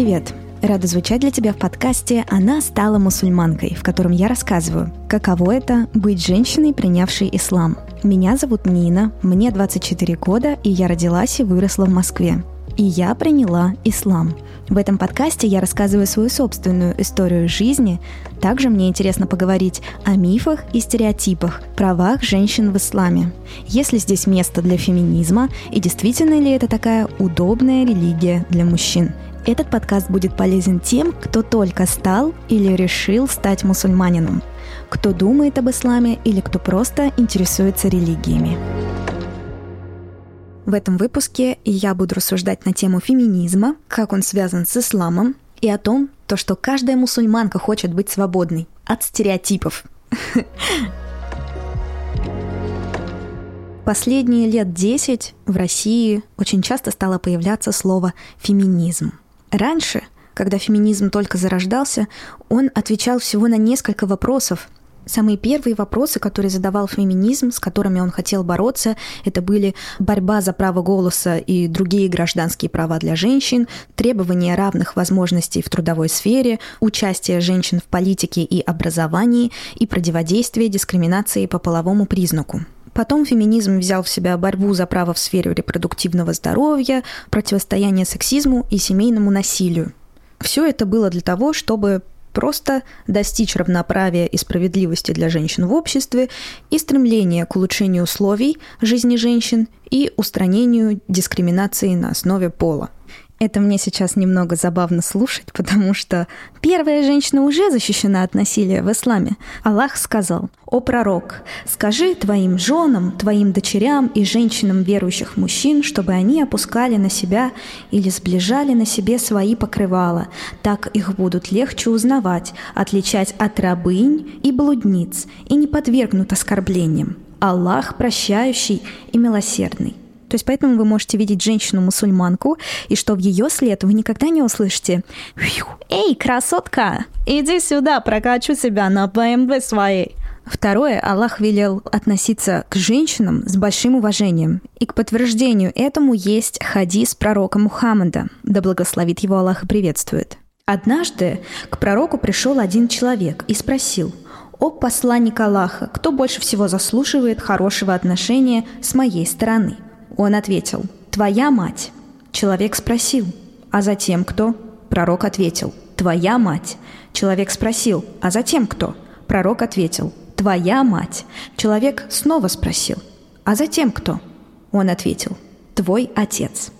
Привет! Рада звучать для тебя в подкасте «Она стала мусульманкой», в котором я рассказываю, каково это быть женщиной, принявшей ислам. Меня зовут Нина, мне 24 года, и я родилась и выросла в Москве. И я приняла ислам. В этом подкасте я рассказываю свою собственную историю жизни. Также мне интересно поговорить о мифах и стереотипах, правах женщин в исламе. Есть ли здесь место для феминизма и действительно ли это такая удобная религия для мужчин? Этот подкаст будет полезен тем, кто только стал или решил стать мусульманином, кто думает об исламе или кто просто интересуется религиями. В этом выпуске я буду рассуждать на тему феминизма, как он связан с исламом, и о том, то, что каждая мусульманка хочет быть свободной от стереотипов. Последние лет 10 в России очень часто стало появляться слово «феминизм». Раньше, когда феминизм только зарождался, он отвечал всего на несколько вопросов. Самые первые вопросы, которые задавал феминизм, с которыми он хотел бороться, это были борьба за право голоса и другие гражданские права для женщин, требования равных возможностей в трудовой сфере, участие женщин в политике и образовании и противодействие дискриминации по половому признаку. Потом феминизм взял в себя борьбу за право в сфере репродуктивного здоровья, противостояние сексизму и семейному насилию. Все это было для того, чтобы просто достичь равноправия и справедливости для женщин в обществе и стремление к улучшению условий жизни женщин и устранению дискриминации на основе пола. Это мне сейчас немного забавно слушать, потому что первая женщина уже защищена от насилия в исламе. Аллах сказал, «О пророк, скажи твоим женам, твоим дочерям и женщинам верующих мужчин, чтобы они опускали на себя или сближали на себе свои покрывала, так их будут легче узнавать, отличать от рабынь и блудниц, и не подвергнут оскорблениям. Аллах прощающий и милосердный». То есть поэтому вы можете видеть женщину-мусульманку, и что в ее след вы никогда не услышите «Эй, красотка, иди сюда, прокачу себя на БМВ своей». Второе, Аллах велел относиться к женщинам с большим уважением. И к подтверждению этому есть хадис пророка Мухаммада, да благословит его Аллах и приветствует. Однажды к пророку пришел один человек и спросил, «О посланник Аллаха, кто больше всего заслуживает хорошего отношения с моей стороны?» Он ответил, «Твоя мать». Человек спросил, «А затем кто?» Пророк ответил, «Твоя мать». Человек спросил, «А затем кто?» Пророк ответил, «Твоя мать». Человек снова спросил, «А затем кто?» Он ответил, «Твой отец».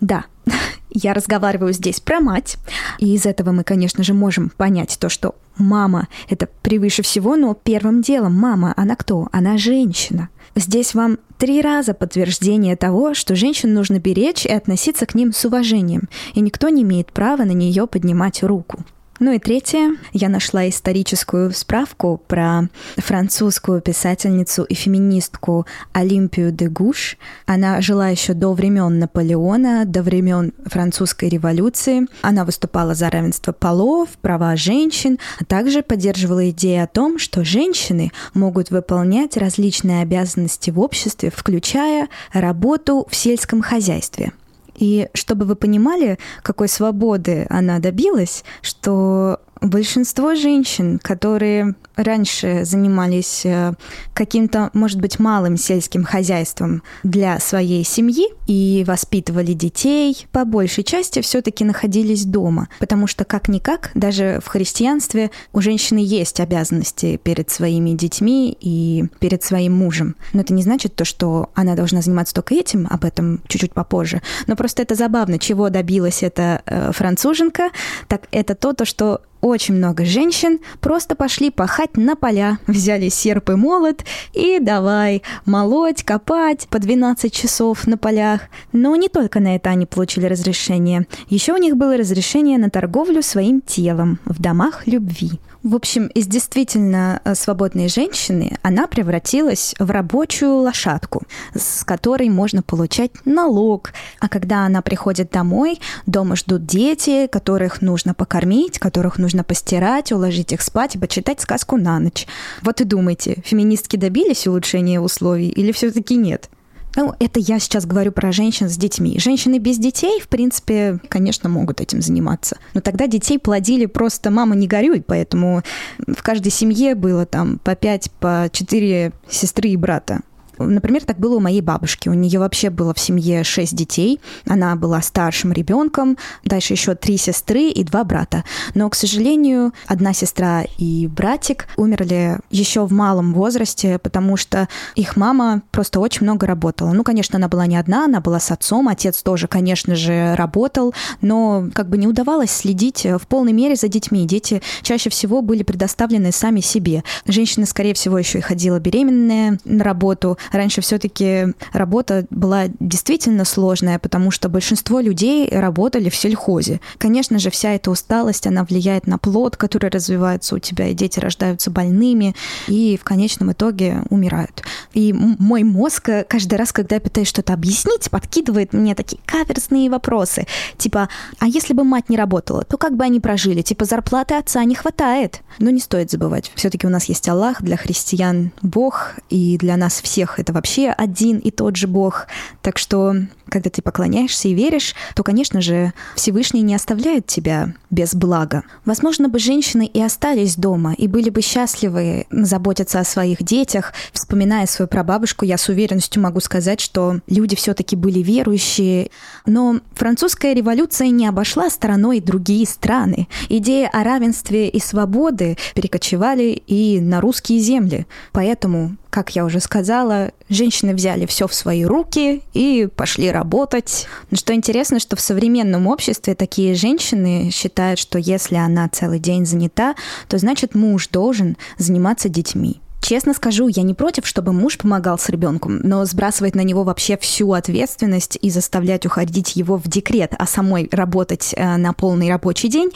Да, я разговариваю здесь про мать, и из этого мы, конечно же, можем понять то, что мама — это превыше всего, но первым делом мама, она кто? Она женщина. Здесь вам три раза подтверждение того, что женщин нужно беречь и относиться к ним с уважением, и никто не имеет права на нее поднимать руку. Ну и третье, я нашла историческую справку про французскую писательницу и феминистку Олимпию де Гуш. Она жила еще до времен Наполеона, до времен французской революции. Она выступала за равенство полов, права женщин, а также поддерживала идею о том, что женщины могут выполнять различные обязанности в обществе, включая работу в сельском хозяйстве. И чтобы вы понимали, какой свободы она добилась, что большинство женщин, которые раньше занимались э, каким-то, может быть, малым сельским хозяйством для своей семьи и воспитывали детей, по большей части все-таки находились дома. Потому что, как-никак, даже в христианстве у женщины есть обязанности перед своими детьми и перед своим мужем. Но это не значит то, что она должна заниматься только этим, об этом чуть-чуть попозже. Но просто это забавно, чего добилась эта э, француженка, так это то, то, что очень много женщин просто пошли пахать на поля, взяли серп и молот и давай молоть, копать по 12 часов на полях. Но не только на это они получили разрешение. Еще у них было разрешение на торговлю своим телом в домах любви. В общем, из действительно э, свободной женщины она превратилась в рабочую лошадку, с которой можно получать налог. А когда она приходит домой, дома ждут дети, которых нужно покормить, которых нужно постирать, уложить их спать и почитать сказку на ночь. Вот и думайте, феминистки добились улучшения условий или все-таки нет? Ну, это я сейчас говорю про женщин с детьми. Женщины без детей, в принципе, конечно, могут этим заниматься. Но тогда детей плодили просто «мама, не горюй», поэтому в каждой семье было там по пять, по четыре сестры и брата. Например, так было у моей бабушки. У нее вообще было в семье шесть детей. Она была старшим ребенком, дальше еще три сестры и два брата. Но, к сожалению, одна сестра и братик умерли еще в малом возрасте, потому что их мама просто очень много работала. Ну, конечно, она была не одна, она была с отцом, отец тоже, конечно же, работал, но как бы не удавалось следить в полной мере за детьми. Дети чаще всего были предоставлены сами себе. Женщина, скорее всего, еще и ходила беременная на работу, раньше все-таки работа была действительно сложная, потому что большинство людей работали в сельхозе. Конечно же, вся эта усталость, она влияет на плод, который развивается у тебя, и дети рождаются больными, и в конечном итоге умирают. И мой мозг э, каждый раз, когда я пытаюсь что-то объяснить, подкидывает мне такие каверсные вопросы. Типа, а если бы мать не работала, то как бы они прожили? Типа, зарплаты отца не хватает. Но не стоит забывать. Все-таки у нас есть Аллах, для христиан Бог, и для нас всех это вообще один и тот же Бог. Так что, когда ты поклоняешься и веришь, то, конечно же, Всевышний не оставляет тебя без блага. Возможно бы женщины и остались дома, и были бы счастливы заботиться о своих детях. Вспоминая свою прабабушку, я с уверенностью могу сказать, что люди все-таки были верующие. Но французская революция не обошла стороной другие страны. Идея о равенстве и свободы перекочевали и на русские земли. Поэтому как я уже сказала, женщины взяли все в свои руки и пошли работать. Но что интересно, что в современном обществе такие женщины считают, что если она целый день занята, то значит муж должен заниматься детьми. Честно скажу, я не против, чтобы муж помогал с ребенком, но сбрасывать на него вообще всю ответственность и заставлять уходить его в декрет, а самой работать э, на полный рабочий день,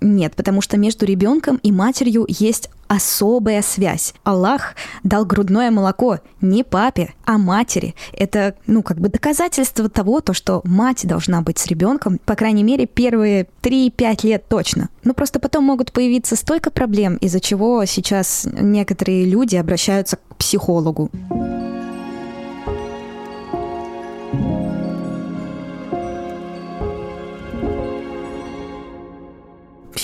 нет, потому что между ребенком и матерью есть особая связь. Аллах дал грудное молоко не папе, а матери. Это, ну, как бы доказательство того, то, что мать должна быть с ребенком, по крайней мере, первые 3-5 лет точно. Ну, просто потом могут появиться столько проблем, из-за чего сейчас некоторые люди обращаются к психологу.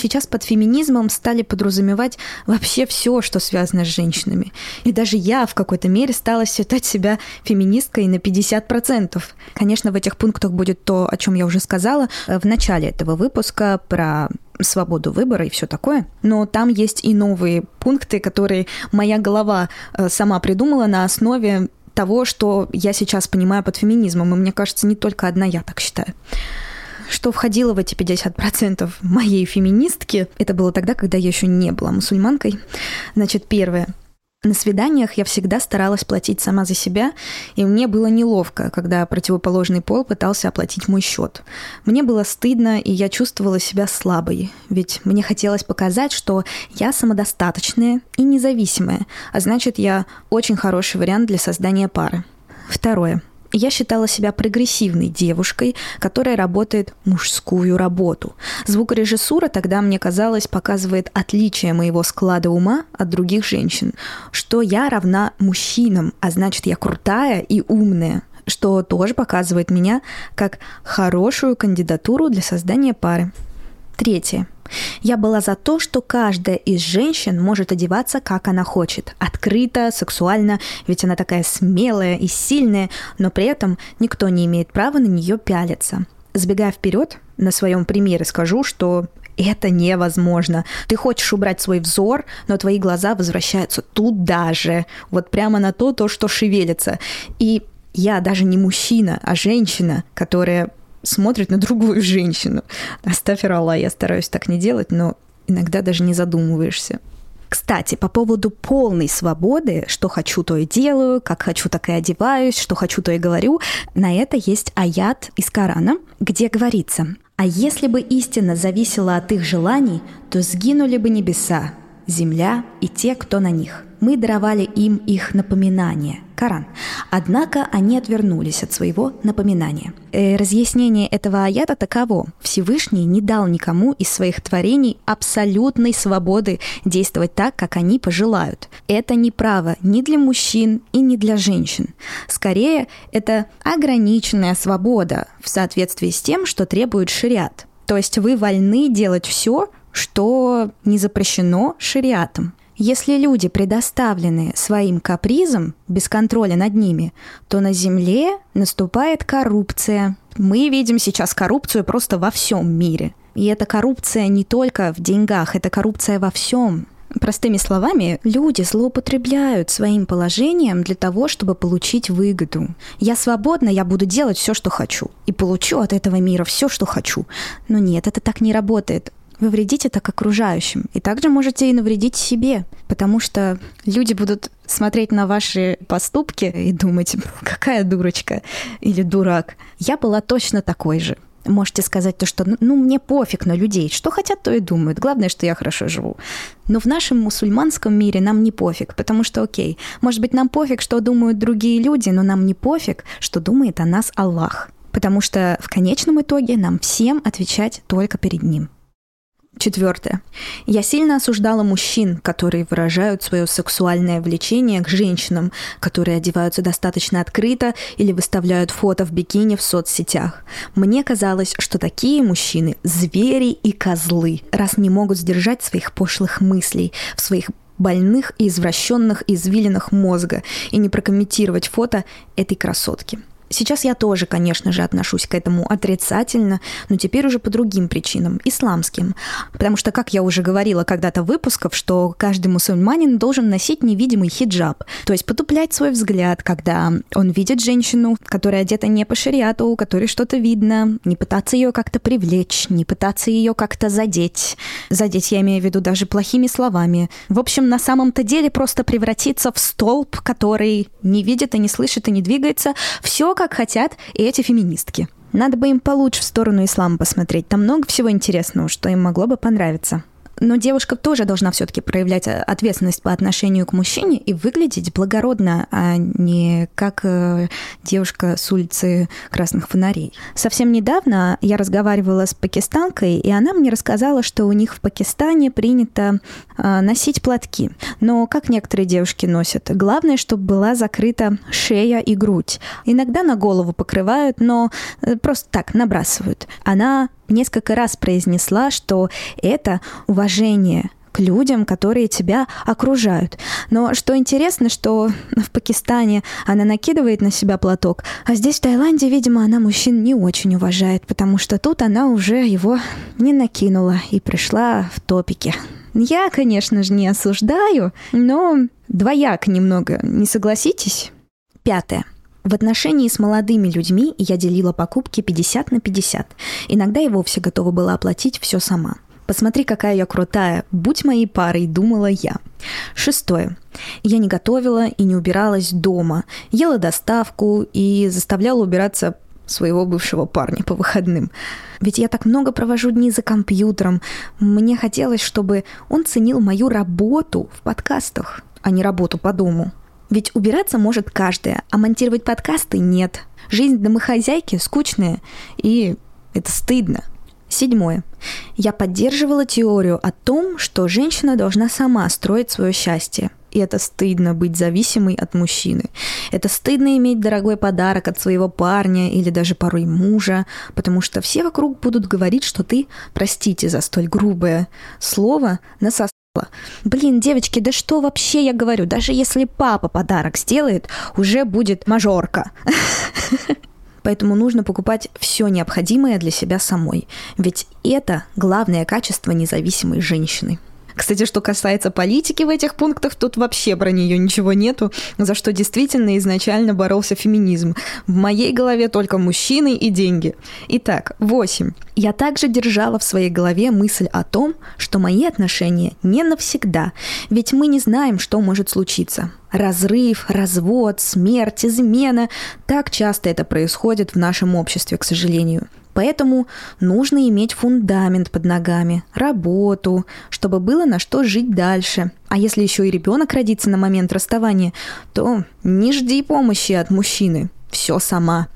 Сейчас под феминизмом стали подразумевать вообще все, что связано с женщинами. И даже я в какой-то мере стала считать себя феминисткой на 50%. Конечно, в этих пунктах будет то, о чем я уже сказала э, в начале этого выпуска про свободу выбора и все такое. Но там есть и новые пункты, которые моя голова э, сама придумала на основе того, что я сейчас понимаю под феминизмом. И мне кажется, не только одна я так считаю что входило в эти 50% моей феминистки. Это было тогда, когда я еще не была мусульманкой. Значит, первое. На свиданиях я всегда старалась платить сама за себя, и мне было неловко, когда противоположный пол пытался оплатить мой счет. Мне было стыдно, и я чувствовала себя слабой, ведь мне хотелось показать, что я самодостаточная и независимая, а значит, я очень хороший вариант для создания пары. Второе. Я считала себя прогрессивной девушкой, которая работает мужскую работу. Звукорежиссура тогда, мне казалось, показывает отличие моего склада ума от других женщин, что я равна мужчинам, а значит, я крутая и умная что тоже показывает меня как хорошую кандидатуру для создания пары. Третье. Я была за то, что каждая из женщин может одеваться, как она хочет. Открыто, сексуально, ведь она такая смелая и сильная, но при этом никто не имеет права на нее пялиться. Сбегая вперед, на своем примере скажу, что это невозможно. Ты хочешь убрать свой взор, но твои глаза возвращаются туда же, вот прямо на то, то, что шевелится. И я даже не мужчина, а женщина, которая смотрит на другую женщину. Оставь Аллах, я стараюсь так не делать, но иногда даже не задумываешься. Кстати, по поводу полной свободы, что хочу, то и делаю, как хочу, так и одеваюсь, что хочу, то и говорю, на это есть аят из Корана, где говорится, «А если бы истина зависела от их желаний, то сгинули бы небеса, земля и те, кто на них. Мы даровали им их напоминание, Коран. Однако они отвернулись от своего напоминания. Э, разъяснение этого аята таково. Всевышний не дал никому из своих творений абсолютной свободы действовать так, как они пожелают. Это не право ни для мужчин и ни для женщин. Скорее, это ограниченная свобода в соответствии с тем, что требует шариат. То есть вы вольны делать все, что не запрещено шариатом. Если люди предоставлены своим капризам, без контроля над ними, то на Земле наступает коррупция. Мы видим сейчас коррупцию просто во всем мире. И эта коррупция не только в деньгах, это коррупция во всем. Простыми словами, люди злоупотребляют своим положением для того, чтобы получить выгоду. Я свободна, я буду делать все, что хочу, и получу от этого мира все, что хочу. Но нет, это так не работает вы вредите так окружающим. И также можете и навредить себе, потому что люди будут смотреть на ваши поступки и думать, какая дурочка или дурак. Я была точно такой же. Можете сказать то, что ну мне пофиг на людей, что хотят, то и думают. Главное, что я хорошо живу. Но в нашем мусульманском мире нам не пофиг, потому что, окей, может быть, нам пофиг, что думают другие люди, но нам не пофиг, что думает о нас Аллах. Потому что в конечном итоге нам всем отвечать только перед Ним. Четвертое. Я сильно осуждала мужчин, которые выражают свое сексуальное влечение к женщинам, которые одеваются достаточно открыто или выставляют фото в бикини в соцсетях. Мне казалось, что такие мужчины – звери и козлы, раз не могут сдержать своих пошлых мыслей в своих больных и извращенных извилинах мозга и не прокомментировать фото этой красотки – Сейчас я тоже, конечно же, отношусь к этому отрицательно, но теперь уже по другим причинам, исламским. Потому что, как я уже говорила когда-то в выпусках, что каждый мусульманин должен носить невидимый хиджаб, то есть потуплять свой взгляд, когда он видит женщину, которая одета не по шариату, у которой что-то видно, не пытаться ее как-то привлечь, не пытаться ее как-то задеть. Задеть я имею в виду даже плохими словами. В общем, на самом-то деле просто превратиться в столб, который не видит и не слышит и не двигается. Все как хотят и эти феминистки. Надо бы им получше в сторону ислама посмотреть. Там много всего интересного, что им могло бы понравиться. Но девушка тоже должна все-таки проявлять э, ответственность по отношению к мужчине и выглядеть благородно, а не как э, девушка с улицы Красных Фонарей. Совсем недавно я разговаривала с пакистанкой, и она мне рассказала, что у них в Пакистане принято э, носить платки. Но как некоторые девушки носят? Главное, чтобы была закрыта шея и грудь. Иногда на голову покрывают, но просто так набрасывают. Она несколько раз произнесла, что это уважение к людям, которые тебя окружают. Но что интересно, что в Пакистане она накидывает на себя платок, а здесь, в Таиланде, видимо, она мужчин не очень уважает, потому что тут она уже его не накинула и пришла в топике. Я, конечно же, не осуждаю, но двояк немного, не согласитесь? Пятое. В отношении с молодыми людьми я делила покупки 50 на 50. Иногда и вовсе готова была оплатить все сама. Посмотри, какая я крутая. Будь моей парой, думала я. Шестое. Я не готовила и не убиралась дома. Ела доставку и заставляла убираться своего бывшего парня по выходным. Ведь я так много провожу дни за компьютером. Мне хотелось, чтобы он ценил мою работу в подкастах, а не работу по дому. Ведь убираться может каждая, а монтировать подкасты нет. Жизнь домохозяйки скучная, и это стыдно. Седьмое. Я поддерживала теорию о том, что женщина должна сама строить свое счастье. И это стыдно быть зависимой от мужчины. Это стыдно иметь дорогой подарок от своего парня или даже порой мужа, потому что все вокруг будут говорить, что ты, простите за столь грубое слово, насос Блин, девочки, да что вообще я говорю? Даже если папа подарок сделает, уже будет мажорка. Поэтому нужно покупать все необходимое для себя самой. Ведь это главное качество независимой женщины. Кстати, что касается политики в этих пунктах, тут вообще про нее ничего нету, за что действительно изначально боролся феминизм. В моей голове только мужчины и деньги. Итак, 8. Я также держала в своей голове мысль о том, что мои отношения не навсегда, ведь мы не знаем, что может случиться. Разрыв, развод, смерть, измена. Так часто это происходит в нашем обществе, к сожалению. Поэтому нужно иметь фундамент под ногами, работу, чтобы было на что жить дальше. А если еще и ребенок родится на момент расставания, то не жди помощи от мужчины. Все сама.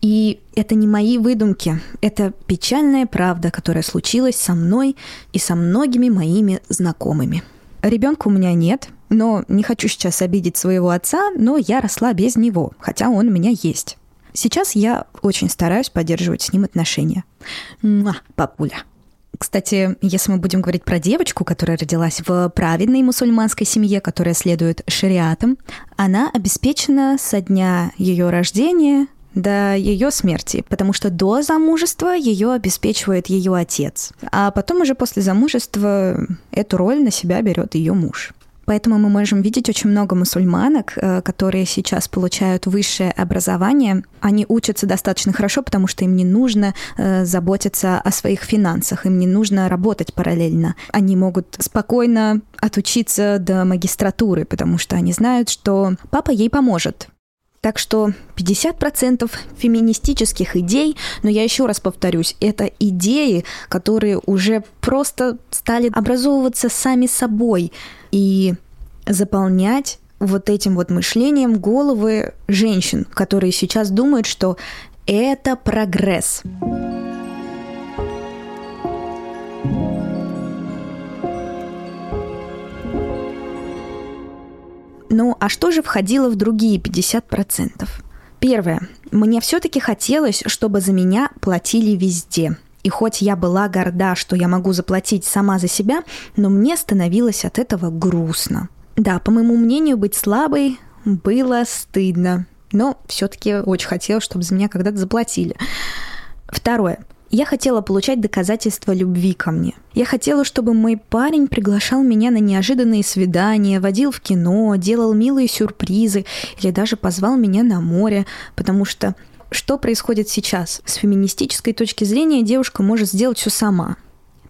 И это не мои выдумки, это печальная правда, которая случилась со мной и со многими моими знакомыми. Ребенка у меня нет, но не хочу сейчас обидеть своего отца, но я росла без него, хотя он у меня есть. Сейчас я очень стараюсь поддерживать с ним отношения. Муа, папуля. Кстати, если мы будем говорить про девочку, которая родилась в праведной мусульманской семье, которая следует шариатам, она обеспечена со дня ее рождения до ее смерти, потому что до замужества ее обеспечивает ее отец, а потом уже после замужества эту роль на себя берет ее муж. Поэтому мы можем видеть очень много мусульманок, э, которые сейчас получают высшее образование. Они учатся достаточно хорошо, потому что им не нужно э, заботиться о своих финансах, им не нужно работать параллельно. Они могут спокойно отучиться до магистратуры, потому что они знают, что папа ей поможет. Так что 50% феминистических идей, но я еще раз повторюсь, это идеи, которые уже просто стали образовываться сами собой и заполнять вот этим вот мышлением головы женщин, которые сейчас думают, что это прогресс. Ну, а что же входило в другие 50%? Первое. Мне все-таки хотелось, чтобы за меня платили везде – и хоть я была горда, что я могу заплатить сама за себя, но мне становилось от этого грустно. Да, по моему мнению, быть слабой было стыдно, но все-таки очень хотела, чтобы за меня когда-то заплатили. Второе. Я хотела получать доказательства любви ко мне. Я хотела, чтобы мой парень приглашал меня на неожиданные свидания, водил в кино, делал милые сюрпризы или даже позвал меня на море, потому что что происходит сейчас? С феминистической точки зрения девушка может сделать все сама.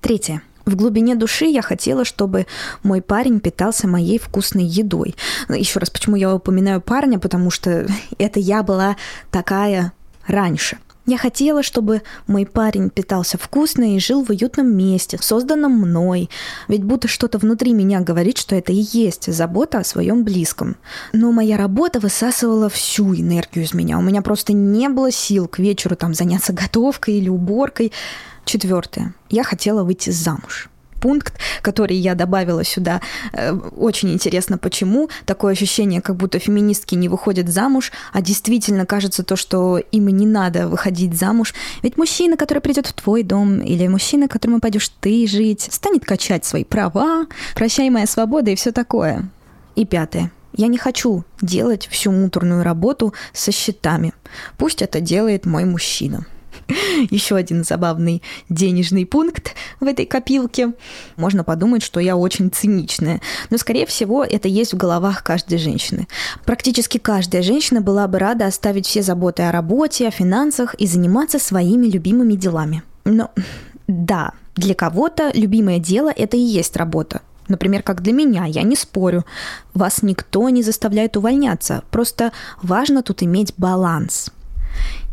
Третье. В глубине души я хотела, чтобы мой парень питался моей вкусной едой. Еще раз, почему я упоминаю парня, потому что это я была такая раньше – я хотела, чтобы мой парень питался вкусно и жил в уютном месте, созданном мной. Ведь будто что-то внутри меня говорит, что это и есть забота о своем близком. Но моя работа высасывала всю энергию из меня. У меня просто не было сил к вечеру там заняться готовкой или уборкой. Четвертое. Я хотела выйти замуж пункт, который я добавила сюда. Э, очень интересно, почему. Такое ощущение, как будто феминистки не выходят замуж, а действительно кажется то, что им не надо выходить замуж. Ведь мужчина, который придет в твой дом, или мужчина, которому пойдешь ты жить, станет качать свои права, прощай моя свобода и все такое. И пятое. Я не хочу делать всю муторную работу со счетами. Пусть это делает мой мужчина. Еще один забавный денежный пункт в этой копилке. Можно подумать, что я очень циничная. Но, скорее всего, это есть в головах каждой женщины. Практически каждая женщина была бы рада оставить все заботы о работе, о финансах и заниматься своими любимыми делами. Но да, для кого-то любимое дело – это и есть работа. Например, как для меня, я не спорю. Вас никто не заставляет увольняться. Просто важно тут иметь баланс –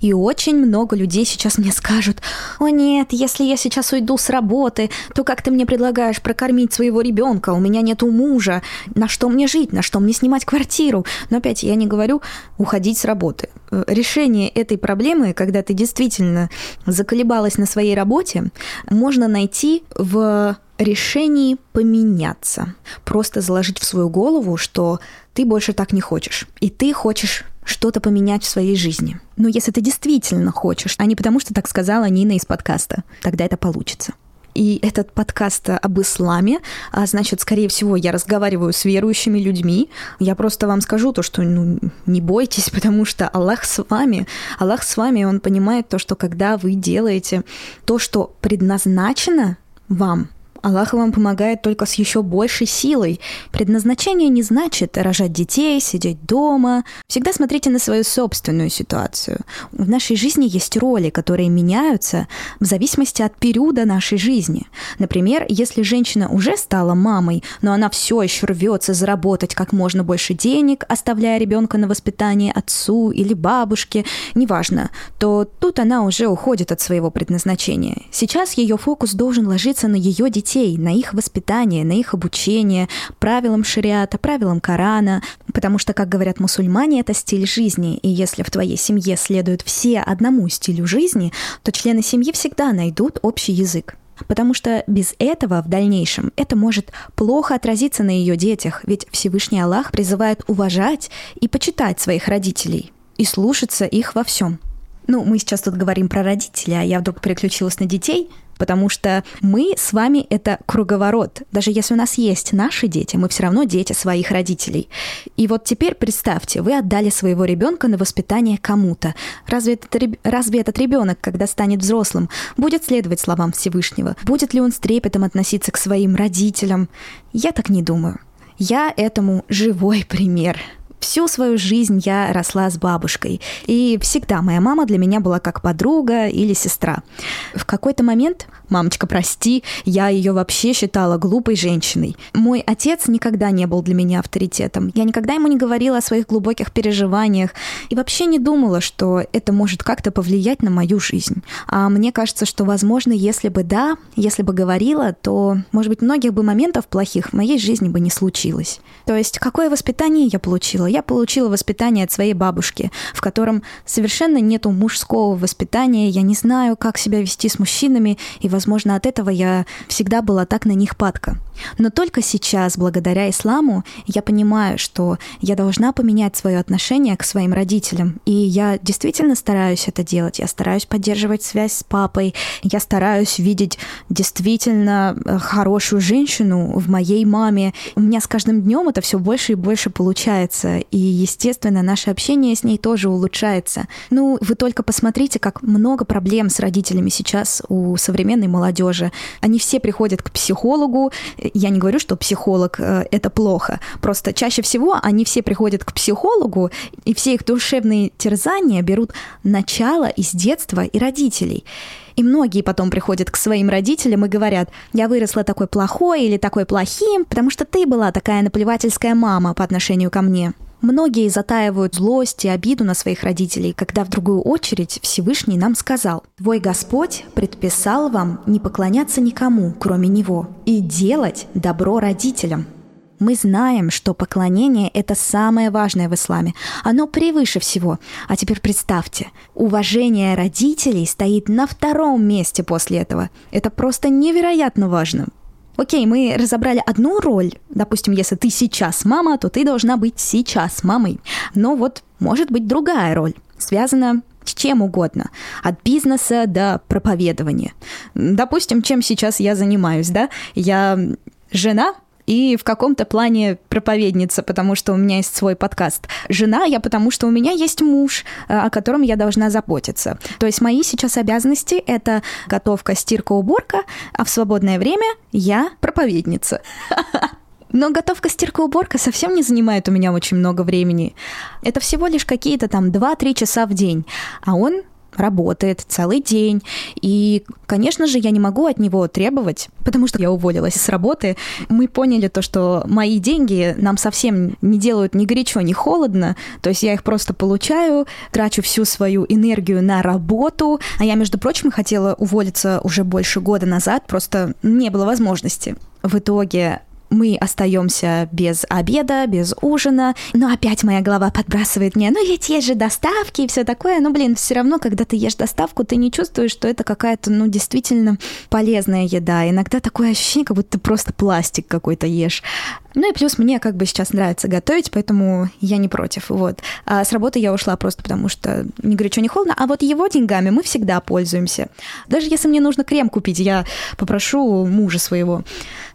и очень много людей сейчас мне скажут, о нет, если я сейчас уйду с работы, то как ты мне предлагаешь прокормить своего ребенка, у меня нету мужа, на что мне жить, на что мне снимать квартиру. Но опять я не говорю уходить с работы. Э, решение этой проблемы, когда ты действительно заколебалась на своей работе, можно найти в решении поменяться. Просто заложить в свою голову, что ты больше так не хочешь. И ты хочешь что-то поменять в своей жизни. Но если ты действительно хочешь, а не потому, что так сказала Нина из подкаста, тогда это получится. И этот подкаст об исламе, а значит, скорее всего, я разговариваю с верующими людьми. Я просто вам скажу то, что ну, не бойтесь, потому что Аллах с вами. Аллах с вами, Он понимает то, что когда вы делаете то, что предназначено вам, Аллах вам помогает только с еще большей силой. Предназначение не значит рожать детей, сидеть дома. Всегда смотрите на свою собственную ситуацию. В нашей жизни есть роли, которые меняются в зависимости от периода нашей жизни. Например, если женщина уже стала мамой, но она все еще рвется заработать как можно больше денег, оставляя ребенка на воспитание отцу или бабушке, неважно, то тут она уже уходит от своего предназначения. Сейчас ее фокус должен ложиться на ее детей детей, на их воспитание, на их обучение, правилам шариата, правилам Корана, потому что, как говорят мусульмане, это стиль жизни, и если в твоей семье следуют все одному стилю жизни, то члены семьи всегда найдут общий язык. Потому что без этого в дальнейшем это может плохо отразиться на ее детях, ведь Всевышний Аллах призывает уважать и почитать своих родителей и слушаться их во всем. Ну, мы сейчас тут говорим про родителей, а я вдруг переключилась на детей – потому что мы с вами это круговорот. Даже если у нас есть наши дети, мы все равно дети своих родителей. И вот теперь представьте, вы отдали своего ребенка на воспитание кому-то. Разве этот, разве этот ребенок, когда станет взрослым, будет следовать словам Всевышнего? Будет ли он с трепетом относиться к своим родителям? Я так не думаю. Я этому живой пример. Всю свою жизнь я росла с бабушкой, и всегда моя мама для меня была как подруга или сестра. В какой-то момент, мамочка, прости, я ее вообще считала глупой женщиной. Мой отец никогда не был для меня авторитетом. Я никогда ему не говорила о своих глубоких переживаниях и вообще не думала, что это может как-то повлиять на мою жизнь. А мне кажется, что, возможно, если бы да, если бы говорила, то, может быть, многих бы моментов плохих в моей жизни бы не случилось. То есть, какое воспитание я получила? Я получила воспитание от своей бабушки, в котором совершенно нету мужского воспитания, я не знаю, как себя вести с мужчинами, и, возможно, от этого я всегда была так на них падка. Но только сейчас, благодаря исламу, я понимаю, что я должна поменять свое отношение к своим родителям. И я действительно стараюсь это делать. Я стараюсь поддерживать связь с папой. Я стараюсь видеть действительно э, хорошую женщину в моей маме. У меня с каждым днем это все больше и больше получается. И, естественно, наше общение с ней тоже улучшается. Ну, вы только посмотрите, как много проблем с родителями сейчас у современной молодежи. Они все приходят к психологу, я не говорю, что психолог э, это плохо. Просто чаще всего они все приходят к психологу, и все их душевные терзания берут начало из детства и родителей. И многие потом приходят к своим родителям и говорят, я выросла такой плохой или такой плохим, потому что ты была такая наплевательская мама по отношению ко мне. Многие затаивают злость и обиду на своих родителей, когда в другую очередь Всевышний нам сказал, «Твой Господь предписал вам не поклоняться никому, кроме Него, и делать добро родителям». Мы знаем, что поклонение – это самое важное в исламе. Оно превыше всего. А теперь представьте, уважение родителей стоит на втором месте после этого. Это просто невероятно важно. Окей, мы разобрали одну роль. Допустим, если ты сейчас мама, то ты должна быть сейчас мамой. Но вот может быть другая роль, связана с чем угодно, от бизнеса до проповедования. Допустим, чем сейчас я занимаюсь, да? Я жена, и в каком-то плане проповедница, потому что у меня есть свой подкаст. Жена я, потому что у меня есть муж, э, о котором я должна заботиться. То есть мои сейчас обязанности — это готовка, стирка, уборка, а в свободное время я проповедница. Но готовка, стирка, уборка совсем не занимает у меня очень много времени. Это всего лишь какие-то там 2-3 часа в день. А он работает целый день. И, конечно же, я не могу от него требовать, потому что я уволилась с работы. Мы поняли то, что мои деньги нам совсем не делают ни горячо, ни холодно. То есть я их просто получаю, трачу всю свою энергию на работу. А я, между прочим, хотела уволиться уже больше года назад, просто не было возможности. В итоге мы остаемся без обеда, без ужина, но опять моя голова подбрасывает мне, ну ведь есть же доставки и все такое, ну блин, все равно, когда ты ешь доставку, ты не чувствуешь, что это какая-то, ну, действительно полезная еда. Иногда такое ощущение, как будто ты просто пластик какой-то ешь. Ну и плюс мне как бы сейчас нравится готовить, поэтому я не против. Вот. А с работы я ушла просто потому, что не горячо, не холодно. А вот его деньгами мы всегда пользуемся. Даже если мне нужно крем купить, я попрошу мужа своего.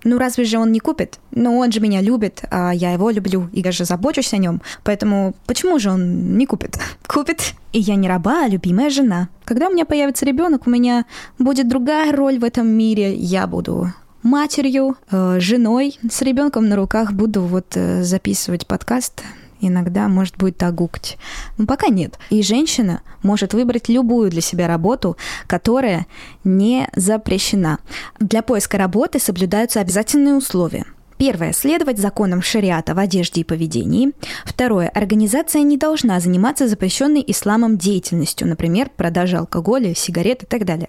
Ну разве же он не купит? Ну он же меня любит, а я его люблю и даже забочусь о нем. Поэтому почему же он не купит? Купит. И я не раба, а любимая жена. Когда у меня появится ребенок, у меня будет другая роль в этом мире. Я буду матерью, э, женой, с ребенком на руках буду вот э, записывать подкаст иногда, может, будет огукать. Но пока нет. И женщина может выбрать любую для себя работу, которая не запрещена. Для поиска работы соблюдаются обязательные условия – Первое. Следовать законам шариата в одежде и поведении. Второе. Организация не должна заниматься запрещенной исламом деятельностью, например, продажа алкоголя, сигарет и так далее.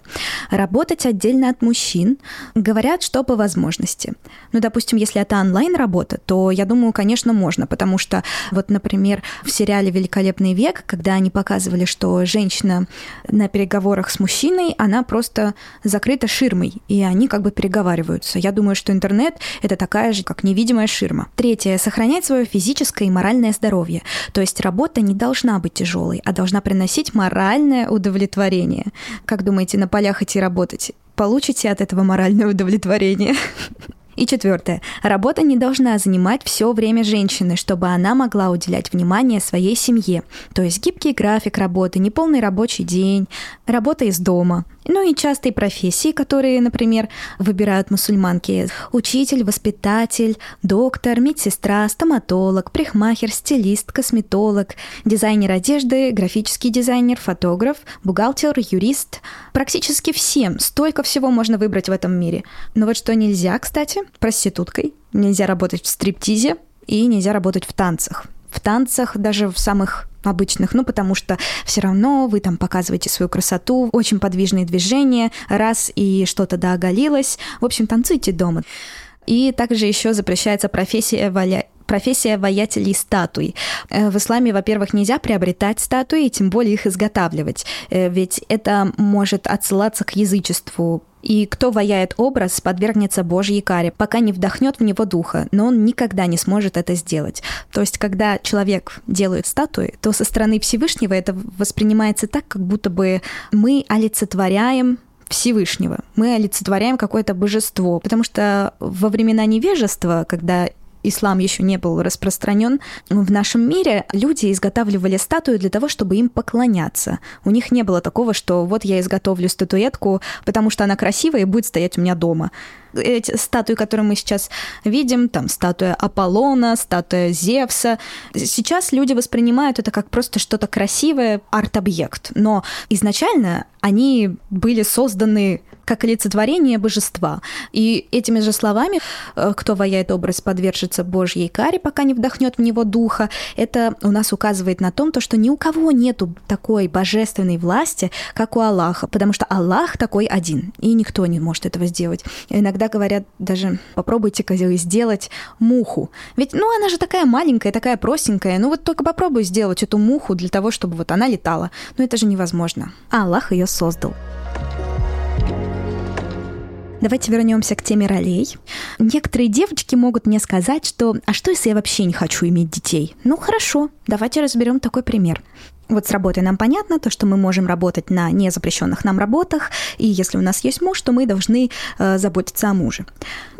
Работать отдельно от мужчин. Говорят, что по возможности. Ну, допустим, если это онлайн-работа, то я думаю, конечно, можно, потому что вот, например, в сериале «Великолепный век», когда они показывали, что женщина на переговорах с мужчиной, она просто закрыта ширмой, и они как бы переговариваются. Я думаю, что интернет — это такая же как невидимая ширма. Третье. Сохранять свое физическое и моральное здоровье. То есть работа не должна быть тяжелой, а должна приносить моральное удовлетворение. Как думаете, на полях идти работать? Получите от этого моральное удовлетворение? И четвертое. Работа не должна занимать все время женщины, чтобы она могла уделять внимание своей семье. То есть гибкий график работы, неполный рабочий день, работа из дома. Ну и частые профессии, которые, например, выбирают мусульманки. Учитель, воспитатель, доктор, медсестра, стоматолог, прихмахер, стилист, косметолог, дизайнер одежды, графический дизайнер, фотограф, бухгалтер, юрист. Практически всем. Столько всего можно выбрать в этом мире. Но вот что нельзя, кстати, проституткой, нельзя работать в стриптизе и нельзя работать в танцах. В танцах, даже в самых обычных, ну, потому что все равно вы там показываете свою красоту, очень подвижные движения, раз и что-то да оголилось. В общем, танцуйте дома. И также еще запрещается профессия валя профессия воятелей статуй. Э, в исламе, во-первых, нельзя приобретать статуи, тем более их изготавливать, э, ведь это может отсылаться к язычеству, и кто ваяет образ, подвергнется Божьей каре, пока не вдохнет в него духа, но он никогда не сможет это сделать. То есть, когда человек делает статуи, то со стороны Всевышнего это воспринимается так, как будто бы мы олицетворяем Всевышнего. Мы олицетворяем какое-то божество. Потому что во времена невежества, когда ислам еще не был распространен, в нашем мире люди изготавливали статую для того, чтобы им поклоняться. У них не было такого, что вот я изготовлю статуэтку, потому что она красивая и будет стоять у меня дома эти статуи, которые мы сейчас видим, там статуя Аполлона, статуя Зевса, сейчас люди воспринимают это как просто что-то красивое, арт-объект. Но изначально они были созданы как олицетворение божества. И этими же словами, э, кто ваяет образ, подвержется Божьей каре, пока не вдохнет в него духа, это у нас указывает на том, то, что ни у кого нету такой божественной власти, как у Аллаха, потому что Аллах такой один, и никто не может этого сделать. Иногда иногда говорят даже, попробуйте-ка сделать муху. Ведь, ну, она же такая маленькая, такая простенькая. Ну, вот только попробуй сделать эту муху для того, чтобы вот она летала. Но это же невозможно. А Аллах ее создал. Давайте вернемся к теме ролей. Некоторые девочки могут мне сказать, что «а что, если я вообще не хочу иметь детей?» Ну хорошо, давайте разберем такой пример. Вот с работой нам понятно, то, что мы можем работать на незапрещенных нам работах, и если у нас есть муж, то мы должны э, заботиться о муже.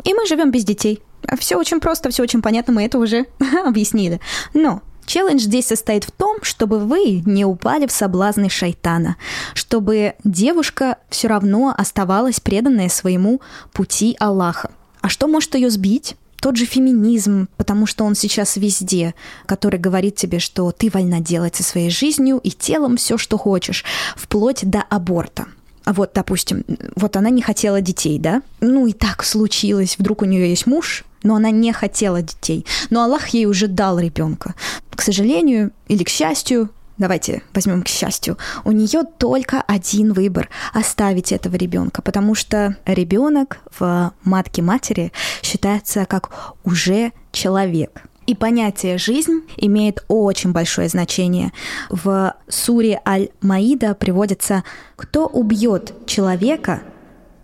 И мы живем без детей. Все очень просто, все очень понятно, мы это уже объяснили. Но Челлендж здесь состоит в том, чтобы вы не упали в соблазны шайтана, чтобы девушка все равно оставалась преданная своему пути Аллаха. А что может ее сбить? Тот же феминизм, потому что он сейчас везде, который говорит тебе, что ты вольна делать со своей жизнью и телом все, что хочешь, вплоть до аборта. А вот, допустим, вот она не хотела детей, да? Ну и так случилось, вдруг у нее есть муж, но она не хотела детей. Но Аллах ей уже дал ребенка. К сожалению или к счастью, давайте возьмем к счастью, у нее только один выбор – оставить этого ребенка, потому что ребенок в матке матери считается как уже человек. И понятие «жизнь» имеет очень большое значение. В суре Аль-Маида приводится «Кто убьет человека,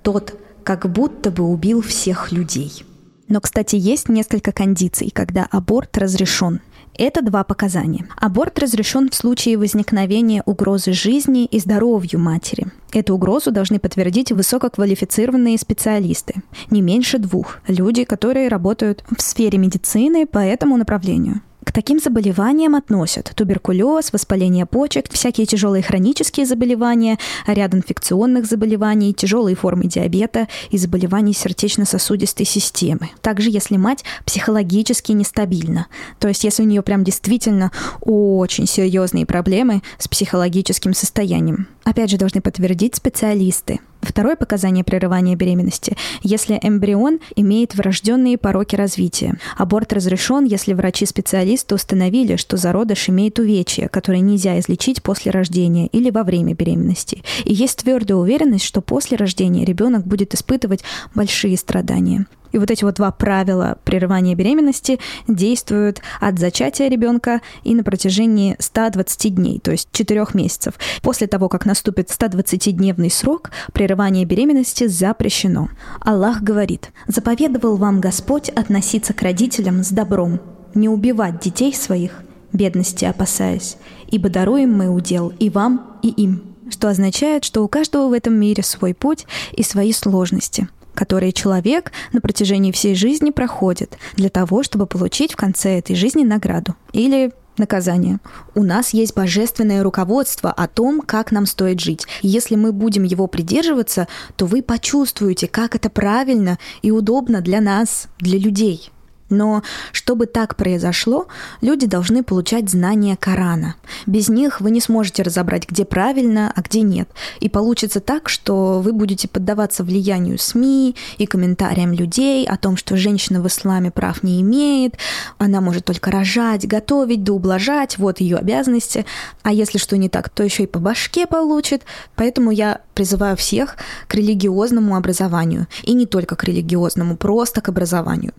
тот как будто бы убил всех людей». Но, кстати, есть несколько кондиций, когда аборт разрешен. Это два показания. Аборт разрешен в случае возникновения угрозы жизни и здоровью матери. Эту угрозу должны подтвердить высококвалифицированные специалисты, не меньше двух, люди, которые работают в сфере медицины по этому направлению. К таким заболеваниям относят туберкулез, воспаление почек, всякие тяжелые хронические заболевания, ряд инфекционных заболеваний, тяжелые формы диабета и заболеваний сердечно-сосудистой системы. Также если мать психологически нестабильна, то есть если у нее прям действительно очень серьезные проблемы с психологическим состоянием. Опять же, должны подтвердить специалисты. Второе показание прерывания беременности – если эмбрион имеет врожденные пороки развития. Аборт разрешен, если врачи-специалисты установили, что зародыш имеет увечья, которые нельзя излечить после рождения или во время беременности. И есть твердая уверенность, что после рождения ребенок будет испытывать большие страдания. И вот эти вот два правила прерывания беременности действуют от зачатия ребенка и на протяжении 120 дней, то есть 4 месяцев. После того, как наступит 120-дневный срок, прерывание беременности запрещено. Аллах говорит, «Заповедовал вам Господь относиться к родителям с добром, не убивать детей своих, бедности опасаясь, ибо даруем мы удел и вам, и им» что означает, что у каждого в этом мире свой путь и свои сложности – которые человек на протяжении всей жизни проходит для того, чтобы получить в конце этой жизни награду или наказание. У нас есть божественное руководство о том, как нам стоит жить. Если мы будем его придерживаться, то вы почувствуете, как это правильно и удобно для нас, для людей. Но чтобы так произошло, люди должны получать знания Корана. Без них вы не сможете разобрать, где правильно, а где нет. И получится так, что вы будете поддаваться влиянию СМИ и комментариям людей о том, что женщина в исламе прав не имеет, она может только рожать, готовить да ублажать, вот ее обязанности. А если что не так, то еще и по башке получит. Поэтому я призываю всех к религиозному образованию. И не только к религиозному, просто к образованию.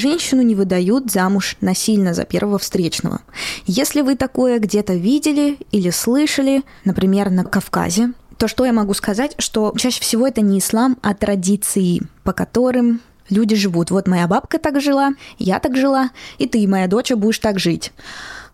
Женщину не выдают замуж насильно за первого встречного. Если вы такое где-то видели или слышали, например, на Кавказе, то что я могу сказать, что чаще всего это не ислам, а традиции, по которым люди живут. Вот моя бабка так жила, я так жила, и ты, моя дочь, будешь так жить.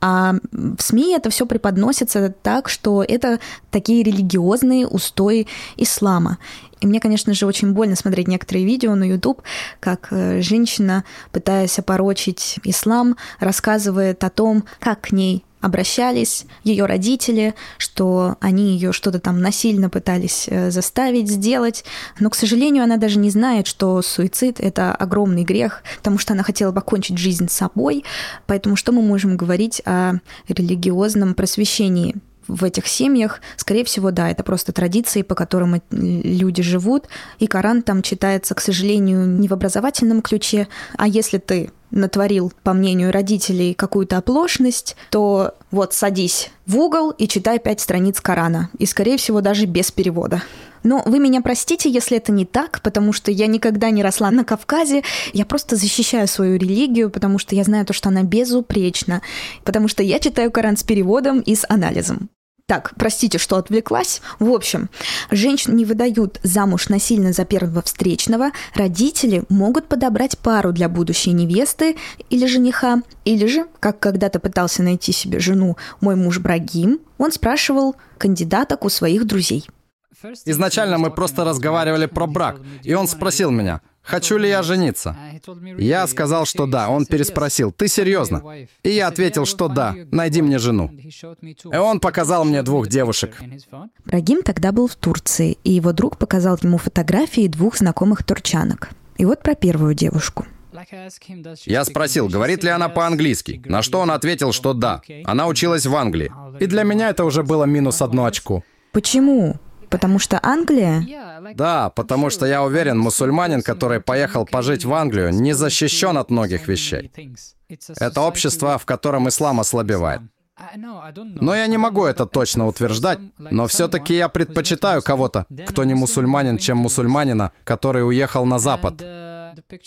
А в СМИ это все преподносится так, что это такие религиозные устои ислама. И мне, конечно же, очень больно смотреть некоторые видео на YouTube, как э, женщина, пытаясь опорочить ислам, рассказывает о том, как к ней обращались ее родители, что они ее что-то там насильно пытались э, заставить сделать. Но, к сожалению, она даже не знает, что суицид — это огромный грех, потому что она хотела покончить жизнь с собой. Поэтому что мы можем говорить о религиозном просвещении? в этих семьях, скорее всего, да, это просто традиции, по которым люди живут, и Коран там читается, к сожалению, не в образовательном ключе, а если ты натворил, по мнению родителей, какую-то оплошность, то вот садись в угол и читай пять страниц Корана. И, скорее всего, даже без перевода. Но вы меня простите, если это не так, потому что я никогда не росла на Кавказе. Я просто защищаю свою религию, потому что я знаю то, что она безупречна. Потому что я читаю Коран с переводом и с анализом. Так, простите, что отвлеклась. В общем, женщин не выдают замуж насильно за первого встречного. Родители могут подобрать пару для будущей невесты или жениха. Или же, как когда-то пытался найти себе жену мой муж Брагим, он спрашивал кандидаток у своих друзей. Изначально мы просто разговаривали про брак, и он спросил меня, хочу ли я жениться. Я сказал, что да. Он переспросил, ты серьезно? И я ответил, что да, найди мне жену. И он показал мне двух девушек. Брагим тогда был в Турции, и его друг показал ему фотографии двух знакомых турчанок. И вот про первую девушку. Я спросил, говорит ли она по-английски, на что он ответил, что да. Она училась в Англии. И для меня это уже было минус одно очко. Почему? Потому что Англия? Да, потому что я уверен, мусульманин, который поехал пожить в Англию, не защищен от многих вещей. Это общество, в котором ислам ослабевает. Но я не могу это точно утверждать, но все-таки я предпочитаю кого-то, кто не мусульманин, чем мусульманина, который уехал на Запад.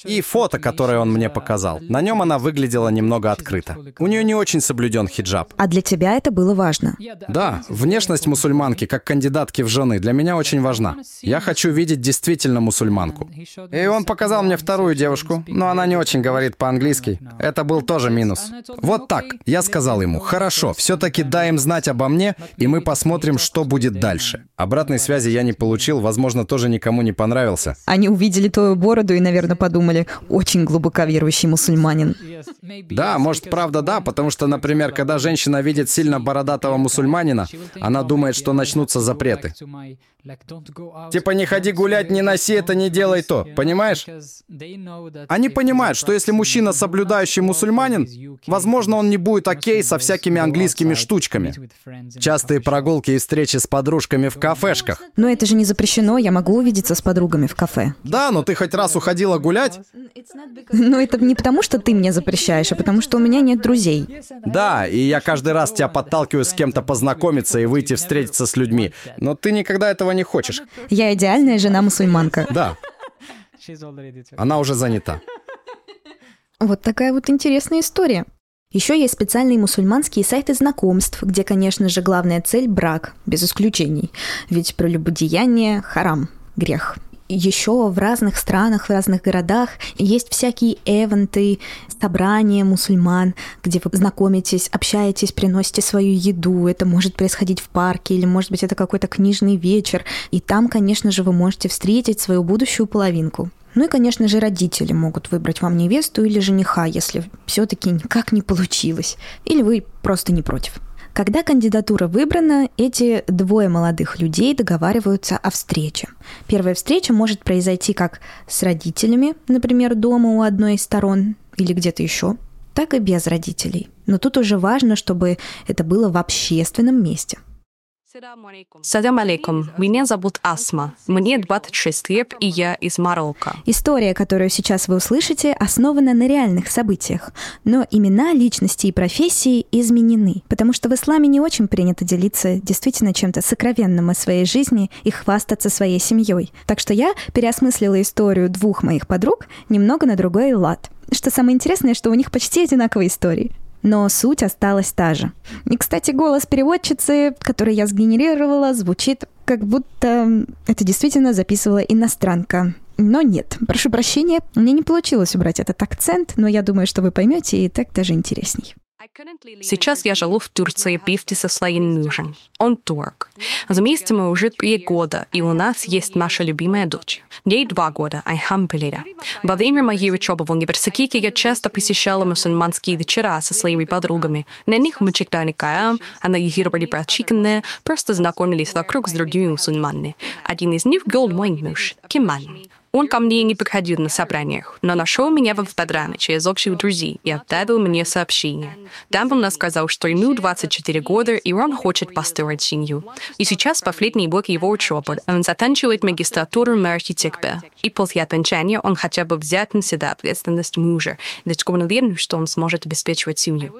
И фото, которое он мне показал. На нем она выглядела немного открыто. У нее не очень соблюден хиджаб. А для тебя это было важно? Да, внешность мусульманки как кандидатки в жены для меня очень важна. Я хочу видеть действительно мусульманку. И он показал мне вторую девушку, но она не очень говорит по-английски. Это был тоже минус. Вот так. Я сказал ему, хорошо, все-таки дай им знать обо мне, и мы посмотрим, что будет дальше. Обратной связи я не получил, возможно, тоже никому не понравился. Они увидели твою бороду и, наверное, подумали, очень глубоко верующий мусульманин. Да, может, правда, да, потому что, например, когда женщина видит сильно бородатого мусульманина, она думает, что начнутся запреты. Типа не ходи гулять, не носи это, не делай то. Понимаешь? Они понимают, что если мужчина соблюдающий мусульманин, возможно, он не будет окей со всякими английскими штучками. Частые прогулки и встречи с подружками в кафешках. Но это же не запрещено, я могу увидеться с подругами в кафе. Да, но ты хоть раз уходила гулять? Но это не потому, что ты мне запрещаешь, а потому что у меня нет друзей. Да, и я каждый раз тебя подталкиваю с кем-то познакомиться и выйти встретиться с людьми. Но ты никогда этого не хочешь. Я идеальная жена-мусульманка. Да. Она уже занята. Вот такая вот интересная история. Еще есть специальные мусульманские сайты знакомств, где, конечно же, главная цель – брак, без исключений. Ведь прелюбодеяние – харам, грех. Еще в разных странах, в разных городах есть всякие эвенты, собрания мусульман, где вы знакомитесь, общаетесь, приносите свою еду. Это может происходить в парке или, может быть, это какой-то книжный вечер. И там, конечно же, вы можете встретить свою будущую половинку. Ну и, конечно же, родители могут выбрать вам невесту или жениха, если все-таки никак не получилось. Или вы просто не против. Когда кандидатура выбрана, эти двое молодых людей договариваются о встрече. Первая встреча может произойти как с родителями, например, дома у одной из сторон или где-то еще, так и без родителей. Но тут уже важно, чтобы это было в общественном месте – Салям алейкум. Меня зовут Асма. Мне 26 лет, и я из Марокко. История, которую сейчас вы услышите, основана на реальных событиях. Но имена, личности и профессии изменены, потому что в исламе не очень принято делиться действительно чем-то сокровенным о своей жизни и хвастаться своей семьей. Так что я переосмыслила историю двух моих подруг немного на другой лад. Что самое интересное, что у них почти одинаковые истории но суть осталась та же. И, кстати, голос переводчицы, который я сгенерировала, звучит как будто это действительно записывала иностранка. Но нет, прошу прощения, мне не получилось убрать этот акцент, но я думаю, что вы поймете, и так даже интересней. Сейчас я живу в Турции вместе со своим мужем. Он турк. Вместе мы уже три года, и у нас есть наша любимая дочь. Ей два года, Айхампелида. Во время моей учебы в университете я часто посещала мусульманские вечера со своими подругами. На них мы читали Коран, анализировали прочитанное, просто знакомились вокруг с другими мусульманами. Один из них был мой муж, Кеман. Он ко мне не приходил на собраниях, но нашел меня в Инстаграме через общих друзей и отправил мне сообщение. Там он сказал, что ему 24 года, и он хочет построить семью. И сейчас последний год его учебы. Он заканчивает магистратуру на архитектора. И после окончания он хотя бы взять на себя ответственность мужа, ведь он уверен, что он сможет обеспечивать семью.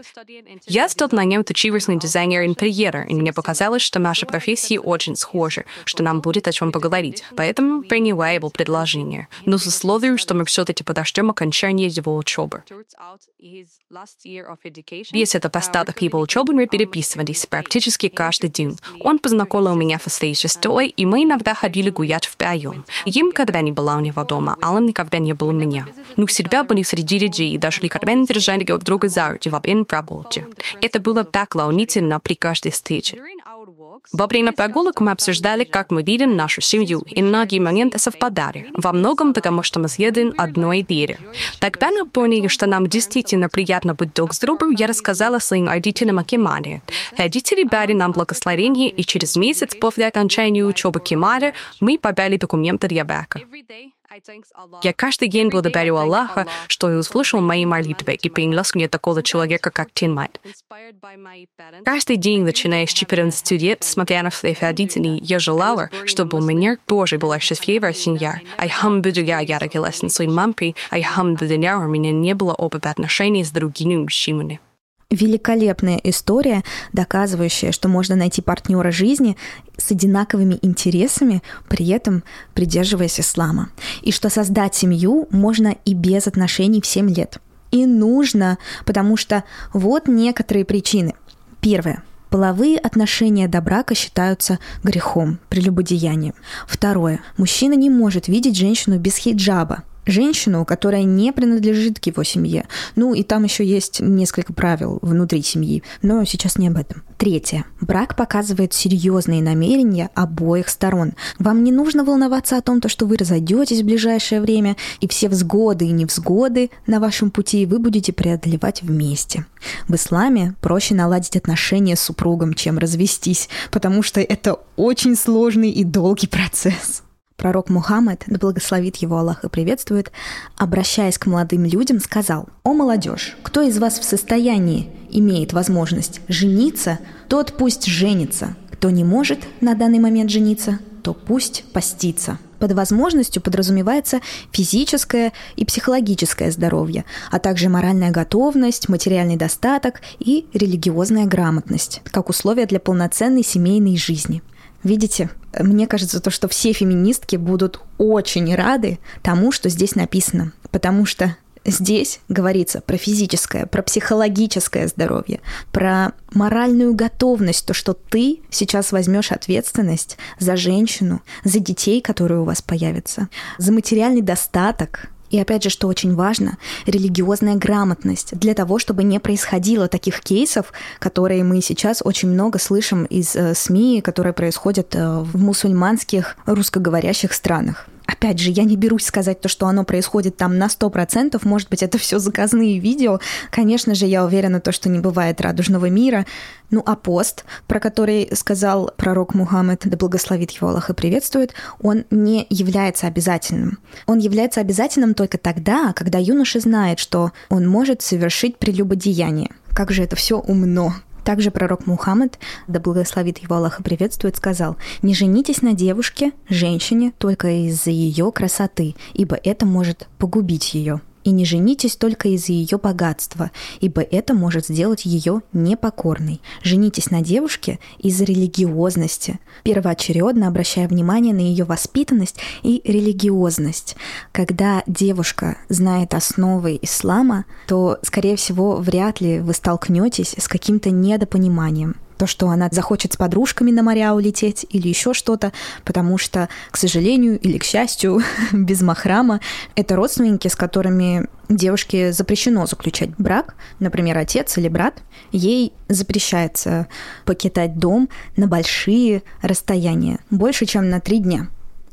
Я в тот момент училась на дизайнера интерьера, и мне показалось, что наши профессии очень схожи, что нам будет о чем поговорить. Поэтому приняла его предложение предложение, но с условием, что мы все-таки подождем окончания его учебы. Весь этот остаток его учебы мы переписывались практически каждый день. Он познакомил меня со своей сестрой, и мы иногда ходили гулять втроем. Я никогда не была у него дома, а он никогда не был у меня. Мы всегда были среди людей и даже никогда не держали друг друга за руки во время прогулки. Это было так волнительно при каждой встрече. Во время прогулок мы обсуждали, как мы видим нашу семью, и многие моменты совпадали. Во многом потому, что мы съедем одной двери. Тогда мы поняли, что нам действительно приятно быть друг с другом, я рассказала своим родителям о Кемаре. Родители дали нам благословение, и через месяц после окончания учебы Кемаре мы подали документы для брака. Я каждый день благодарю Аллаха, что он услышал мои молитвы и принес мне такого человека, как Тинмайт. Каждый день, начиная с 14 лет, смотря на своих родителей, я желала, чтобы у меня тоже была счастливая семья. Айхамдулилля, я родилась на своей мампе, айхамдулилля, у меня не было опыта отношений с другими мужчинами. Великолепная история, доказывающая, что можно найти партнера жизни с одинаковыми интересами, при этом придерживаясь ислама. И что создать семью можно и без отношений в 7 лет. И нужно, потому что вот некоторые причины. Первое. Половые отношения до брака считаются грехом, прелюбодеянием. Второе. Мужчина не может видеть женщину без хиджаба, женщину, которая не принадлежит к его семье. Ну и там еще есть несколько правил внутри семьи, но сейчас не об этом. Третье. Брак показывает серьезные намерения обоих сторон. Вам не нужно волноваться о том, что вы разойдетесь в ближайшее время, и все взгоды и невзгоды на вашем пути вы будете преодолевать вместе. В исламе проще наладить отношения с супругом, чем развестись, потому что это очень сложный и долгий процесс. Пророк Мухаммед, да благословит его Аллах и приветствует, обращаясь к молодым людям, сказал, «О молодежь, кто из вас в состоянии, имеет возможность жениться, тот пусть женится. Кто не может на данный момент жениться, то пусть постится». Под возможностью подразумевается физическое и психологическое здоровье, а также моральная готовность, материальный достаток и религиозная грамотность, как условия для полноценной семейной жизни – Видите, мне кажется, то, что все феминистки будут очень рады тому, что здесь написано, потому что здесь говорится про физическое, про психологическое здоровье, про моральную готовность, то, что ты сейчас возьмешь ответственность за женщину, за детей, которые у вас появятся, за материальный достаток, и опять же, что очень важно, религиозная грамотность для того, чтобы не происходило таких кейсов, которые мы сейчас очень много слышим из э, СМИ, которые происходят э, в мусульманских русскоговорящих странах. Опять же, я не берусь сказать то, что оно происходит там на 100%, может быть, это все заказные видео. Конечно же, я уверена, то, что не бывает радужного мира. Ну, а пост, про который сказал пророк Мухаммед, да благословит его Аллах и приветствует, он не является обязательным. Он является обязательным только тогда, когда юноша знает, что он может совершить прелюбодеяние. Как же это все умно, также пророк Мухаммад, да благословит его Аллах и приветствует, сказал, «Не женитесь на девушке, женщине, только из-за ее красоты, ибо это может погубить ее» и не женитесь только из-за ее богатства, ибо это может сделать ее непокорной. Женитесь на девушке из-за религиозности, первоочередно обращая внимание на ее воспитанность и религиозность. Когда девушка знает основы ислама, то, скорее всего, вряд ли вы столкнетесь с каким-то недопониманием то, что она захочет с подружками на моря улететь или еще что-то, потому что, к сожалению или к счастью, без махрама это родственники, с которыми девушке запрещено заключать брак, например, отец или брат, ей запрещается покидать дом на большие расстояния, больше, чем на три дня.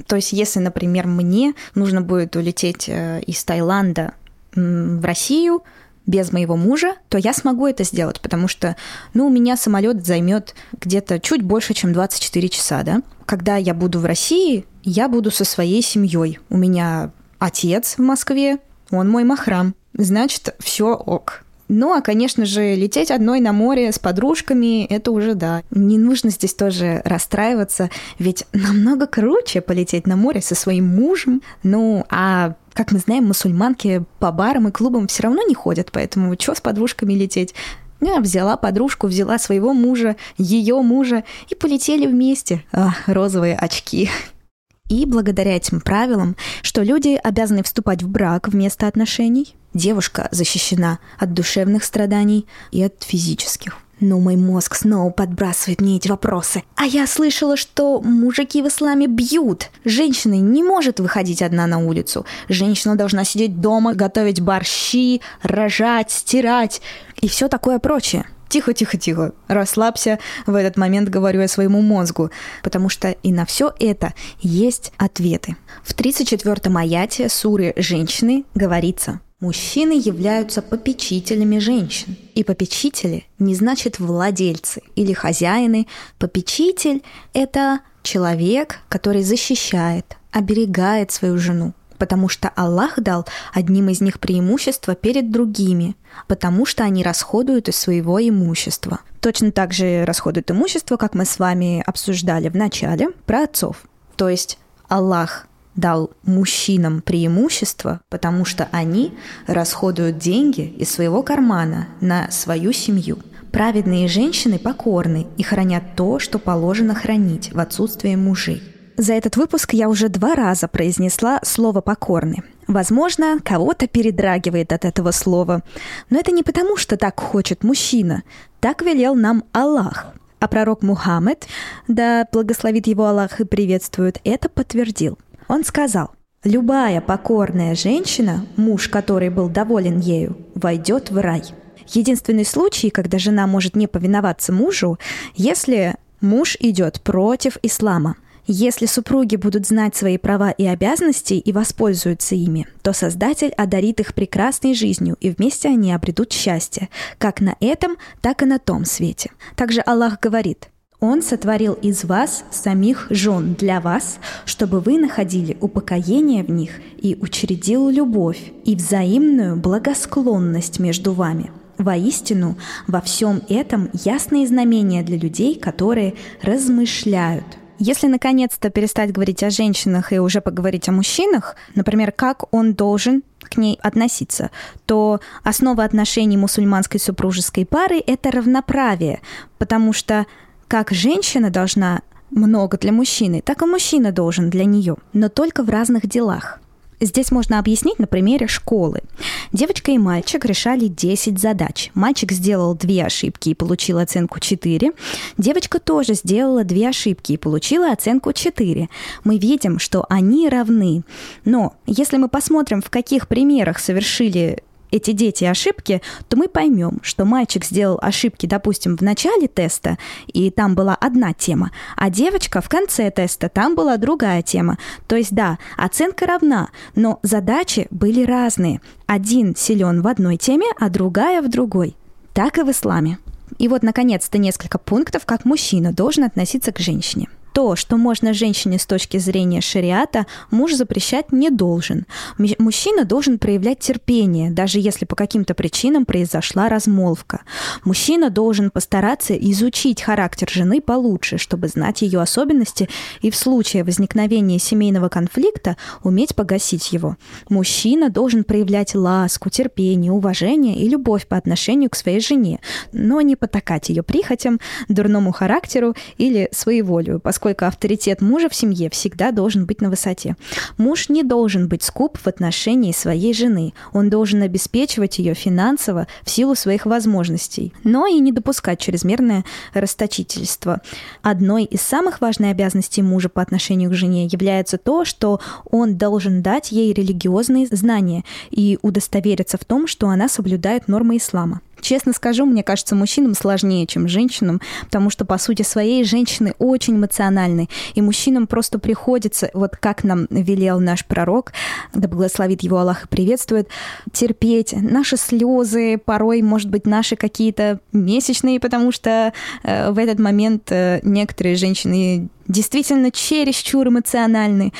То есть, если, например, мне нужно будет улететь э, из Таиланда в Россию, без моего мужа, то я смогу это сделать, потому что, ну, у меня самолет займет где-то чуть больше, чем 24 часа, да. Когда я буду в России, я буду со своей семьей. У меня отец в Москве, он мой махрам. Значит, все ок. Ну, а, конечно же, лететь одной на море с подружками — это уже да. Не нужно здесь тоже расстраиваться, ведь намного круче полететь на море со своим мужем. Ну, а как мы знаем, мусульманки по барам и клубам все равно не ходят, поэтому что с подружками лететь? Я взяла подружку, взяла своего мужа, ее мужа и полетели вместе. А, розовые очки. И благодаря этим правилам, что люди обязаны вступать в брак вместо отношений, девушка защищена от душевных страданий и от физических. Но мой мозг снова подбрасывает мне эти вопросы. А я слышала, что мужики в исламе бьют. Женщина не может выходить одна на улицу. Женщина должна сидеть дома, готовить борщи, рожать, стирать и все такое прочее. Тихо, тихо, тихо. Расслабься. В этот момент говорю я своему мозгу. Потому что и на все это есть ответы. В 34-м аяте суры «Женщины» говорится Мужчины являются попечителями женщин. И попечители не значит владельцы или хозяины. Попечитель – это человек, который защищает, оберегает свою жену, потому что Аллах дал одним из них преимущество перед другими, потому что они расходуют из своего имущества. Точно так же расходуют имущество, как мы с вами обсуждали в начале, про отцов. То есть Аллах дал мужчинам преимущество, потому что они расходуют деньги из своего кармана на свою семью. Праведные женщины покорны и хранят то, что положено хранить в отсутствие мужей. За этот выпуск я уже два раза произнесла слово «покорны». Возможно, кого-то передрагивает от этого слова. Но это не потому, что так хочет мужчина. Так велел нам Аллах. А пророк Мухаммед, да благословит его Аллах и приветствует, это подтвердил. Он сказал, «Любая покорная женщина, муж который был доволен ею, войдет в рай». Единственный случай, когда жена может не повиноваться мужу, если муж идет против ислама – если супруги будут знать свои права и обязанности и воспользуются ими, то Создатель одарит их прекрасной жизнью, и вместе они обретут счастье, как на этом, так и на том свете. Также Аллах говорит, он сотворил из вас самих жен для вас, чтобы вы находили упокоение в них и учредил любовь и взаимную благосклонность между вами. Воистину, во всем этом ясные знамения для людей, которые размышляют – если наконец-то перестать говорить о женщинах и уже поговорить о мужчинах, например, как он должен к ней относиться, то основа отношений мусульманской супружеской пары – это равноправие, потому что как женщина должна много для мужчины, так и мужчина должен для нее, но только в разных делах. Здесь можно объяснить на примере школы. Девочка и мальчик решали 10 задач. Мальчик сделал две ошибки и получил оценку 4. Девочка тоже сделала две ошибки и получила оценку 4. Мы видим, что они равны. Но если мы посмотрим, в каких примерах совершили эти дети ошибки, то мы поймем, что мальчик сделал ошибки, допустим, в начале теста, и там была одна тема, а девочка в конце теста, там была другая тема. То есть, да, оценка равна, но задачи были разные. Один силен в одной теме, а другая в другой. Так и в исламе. И вот, наконец-то, несколько пунктов, как мужчина должен относиться к женщине то, что можно женщине с точки зрения шариата, муж запрещать не должен. Мужчина должен проявлять терпение, даже если по каким-то причинам произошла размолвка. Мужчина должен постараться изучить характер жены получше, чтобы знать ее особенности и в случае возникновения семейного конфликта уметь погасить его. Мужчина должен проявлять ласку, терпение, уважение и любовь по отношению к своей жене, но не потакать ее прихотям, дурному характеру или своеволию, поскольку насколько авторитет мужа в семье всегда должен быть на высоте. Муж не должен быть скуп в отношении своей жены. Он должен обеспечивать ее финансово в силу своих возможностей, но и не допускать чрезмерное расточительство. Одной из самых важных обязанностей мужа по отношению к жене является то, что он должен дать ей религиозные знания и удостовериться в том, что она соблюдает нормы ислама. Честно скажу, мне кажется, мужчинам сложнее, чем женщинам, потому что, по сути своей, женщины очень эмоциональны, и мужчинам просто приходится, вот как нам велел наш пророк, да благословит его Аллах и приветствует, терпеть наши слезы, порой, может быть, наши какие-то месячные, потому что э, в этот момент э, некоторые женщины действительно чересчур эмоциональны.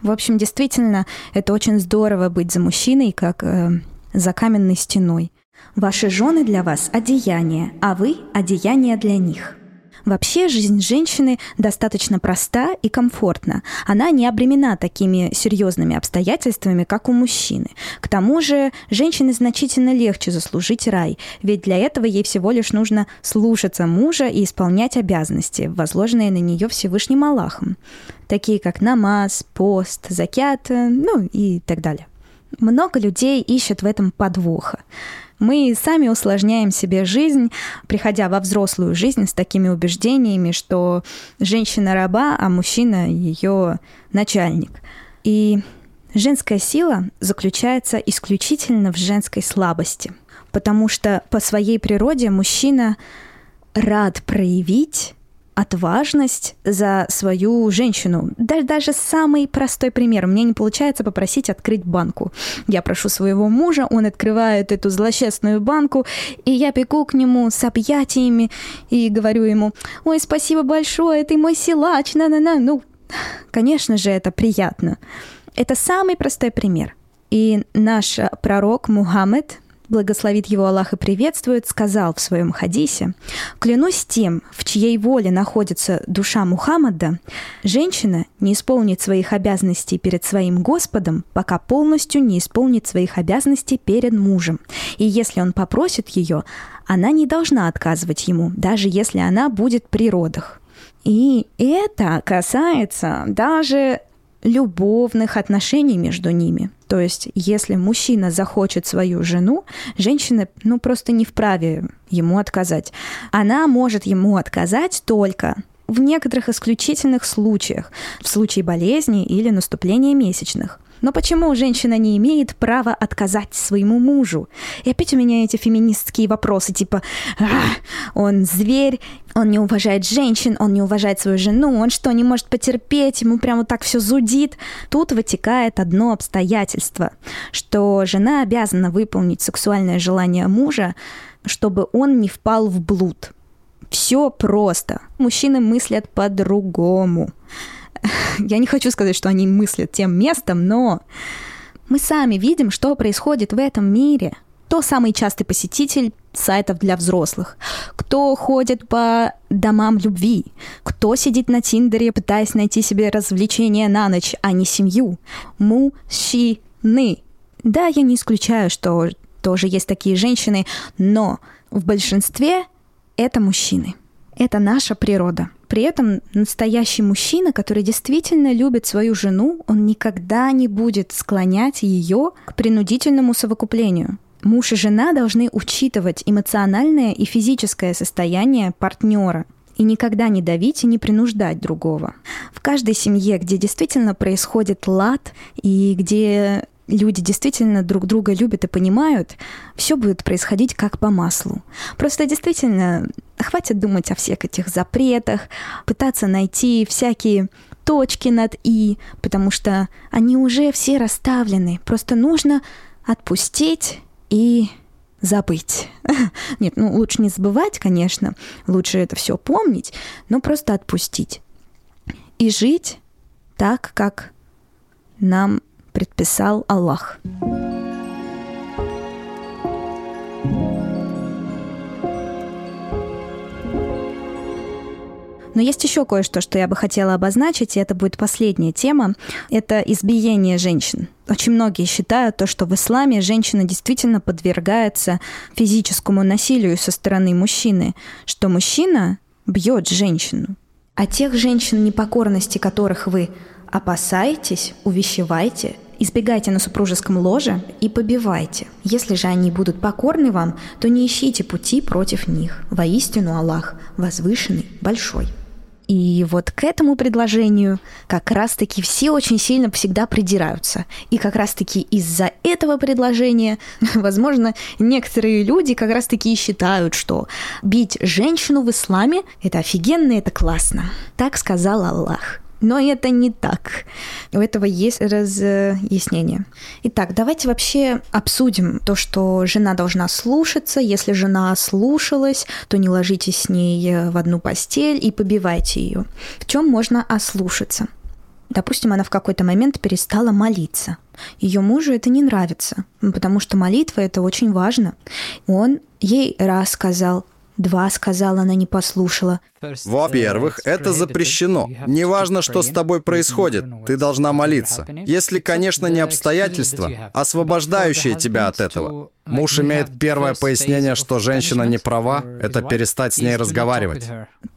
В общем, действительно, это очень здорово быть за мужчиной, как э, за каменной стеной. Ваши жены для вас – одеяние, а вы – одеяние для них. Вообще жизнь женщины достаточно проста и комфортна. Она не обремена такими серьезными обстоятельствами, как у мужчины. К тому же женщине значительно легче заслужить рай, ведь для этого ей всего лишь нужно слушаться мужа и исполнять обязанности, возложенные на нее Всевышним Аллахом, такие как намаз, пост, закят, ну и так далее. Много людей ищут в этом подвоха. Мы сами усложняем себе жизнь, приходя во взрослую жизнь с такими убеждениями, что женщина раба, а мужчина ее начальник. И женская сила заключается исключительно в женской слабости, потому что по своей природе мужчина рад проявить отважность за свою женщину. Даже, даже самый простой пример. Мне не получается попросить открыть банку. Я прошу своего мужа, он открывает эту злосчастную банку, и я бегу к нему с объятиями и говорю ему, ой, спасибо большое, ты мой силач, на-на-на. Ну, конечно же, это приятно. Это самый простой пример. И наш пророк Мухаммед, благословит его Аллах и приветствует, сказал в своем хадисе, «Клянусь тем, в чьей воле находится душа Мухаммада, женщина не исполнит своих обязанностей перед своим Господом, пока полностью не исполнит своих обязанностей перед мужем. И если он попросит ее, она не должна отказывать ему, даже если она будет при родах». И это касается даже любовных отношений между ними. То есть, если мужчина захочет свою жену, женщина, ну, просто не вправе ему отказать. Она может ему отказать только в некоторых исключительных случаях, в случае болезни или наступления месячных. Но почему женщина не имеет права отказать своему мужу? И опять у меня эти феминистские вопросы, типа, он зверь, он не уважает женщин, он не уважает свою жену, он что, не может потерпеть, ему прямо так все зудит. Тут вытекает одно обстоятельство, что жена обязана выполнить сексуальное желание мужа, чтобы он не впал в блуд. Все просто. Мужчины мыслят по-другому. Я не хочу сказать, что они мыслят тем местом, но мы сами видим, что происходит в этом мире. Кто самый частый посетитель сайтов для взрослых? Кто ходит по домам любви? Кто сидит на Тиндере, пытаясь найти себе развлечение на ночь, а не семью? Мужчины. Да, я не исключаю, что тоже есть такие женщины, но в большинстве это мужчины. Это наша природа. При этом настоящий мужчина, который действительно любит свою жену, он никогда не будет склонять ее к принудительному совокуплению. Муж и жена должны учитывать эмоциональное и физическое состояние партнера и никогда не давить и не принуждать другого. В каждой семье, где действительно происходит лад и где люди действительно друг друга любят и понимают, все будет происходить как по маслу. Просто действительно хватит думать о всех этих запретах, пытаться найти всякие точки над «и», потому что они уже все расставлены. Просто нужно отпустить и забыть. Нет, ну лучше не забывать, конечно, лучше это все помнить, но просто отпустить. И жить так, как нам предписал Аллах. Но есть еще кое-что, что я бы хотела обозначить, и это будет последняя тема. Это избиение женщин. Очень многие считают то, что в исламе женщина действительно подвергается физическому насилию со стороны мужчины, что мужчина бьет женщину. А тех женщин непокорности, которых вы опасаетесь, увещевайте, избегайте на супружеском ложе и побивайте. Если же они будут покорны вам, то не ищите пути против них. Воистину Аллах возвышенный, большой. И вот к этому предложению как раз-таки все очень сильно всегда придираются. И как раз-таки из-за этого предложения, возможно, некоторые люди как раз-таки считают, что бить женщину в исламе – это офигенно, это классно. Так сказал Аллах. Но это не так. У этого есть разъяснение. Итак, давайте вообще обсудим то, что жена должна слушаться. Если жена слушалась, то не ложитесь с ней в одну постель и побивайте ее. В чем можно ослушаться? Допустим, она в какой-то момент перестала молиться. Ее мужу это не нравится, потому что молитва это очень важно. Он ей раз сказал, Два сказала, она не послушала. Во-первых, это запрещено. Неважно, что с тобой происходит, ты должна молиться. Если, конечно, не обстоятельства, освобождающие тебя от этого. Муж имеет первое пояснение, что женщина не права, это перестать с ней разговаривать.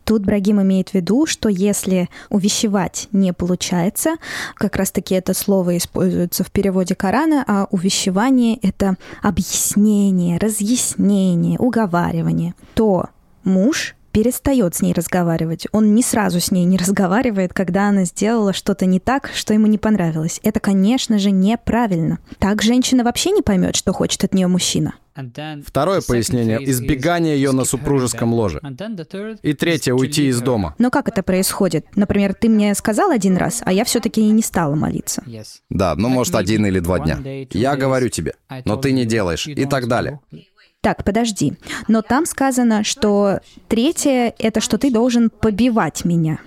Тут Брагим имеет в виду, что если увещевать не получается, как раз-таки это слово используется в переводе Корана, а увещевание — это объяснение, разъяснение, уговаривание, то муж перестает с ней разговаривать. Он не сразу с ней не разговаривает, когда она сделала что-то не так, что ему не понравилось. Это, конечно же, неправильно. Так женщина вообще не поймет, что хочет от нее мужчина. Второе пояснение — избегание ее на супружеском ложе. И третье — уйти из дома. Но как это происходит? Например, ты мне сказал один раз, а я все-таки и не стала молиться. Да, ну может один или два дня. Я говорю тебе, но ты не делаешь и так далее. Так, подожди. Но там сказано, что третье — это что ты должен побивать меня.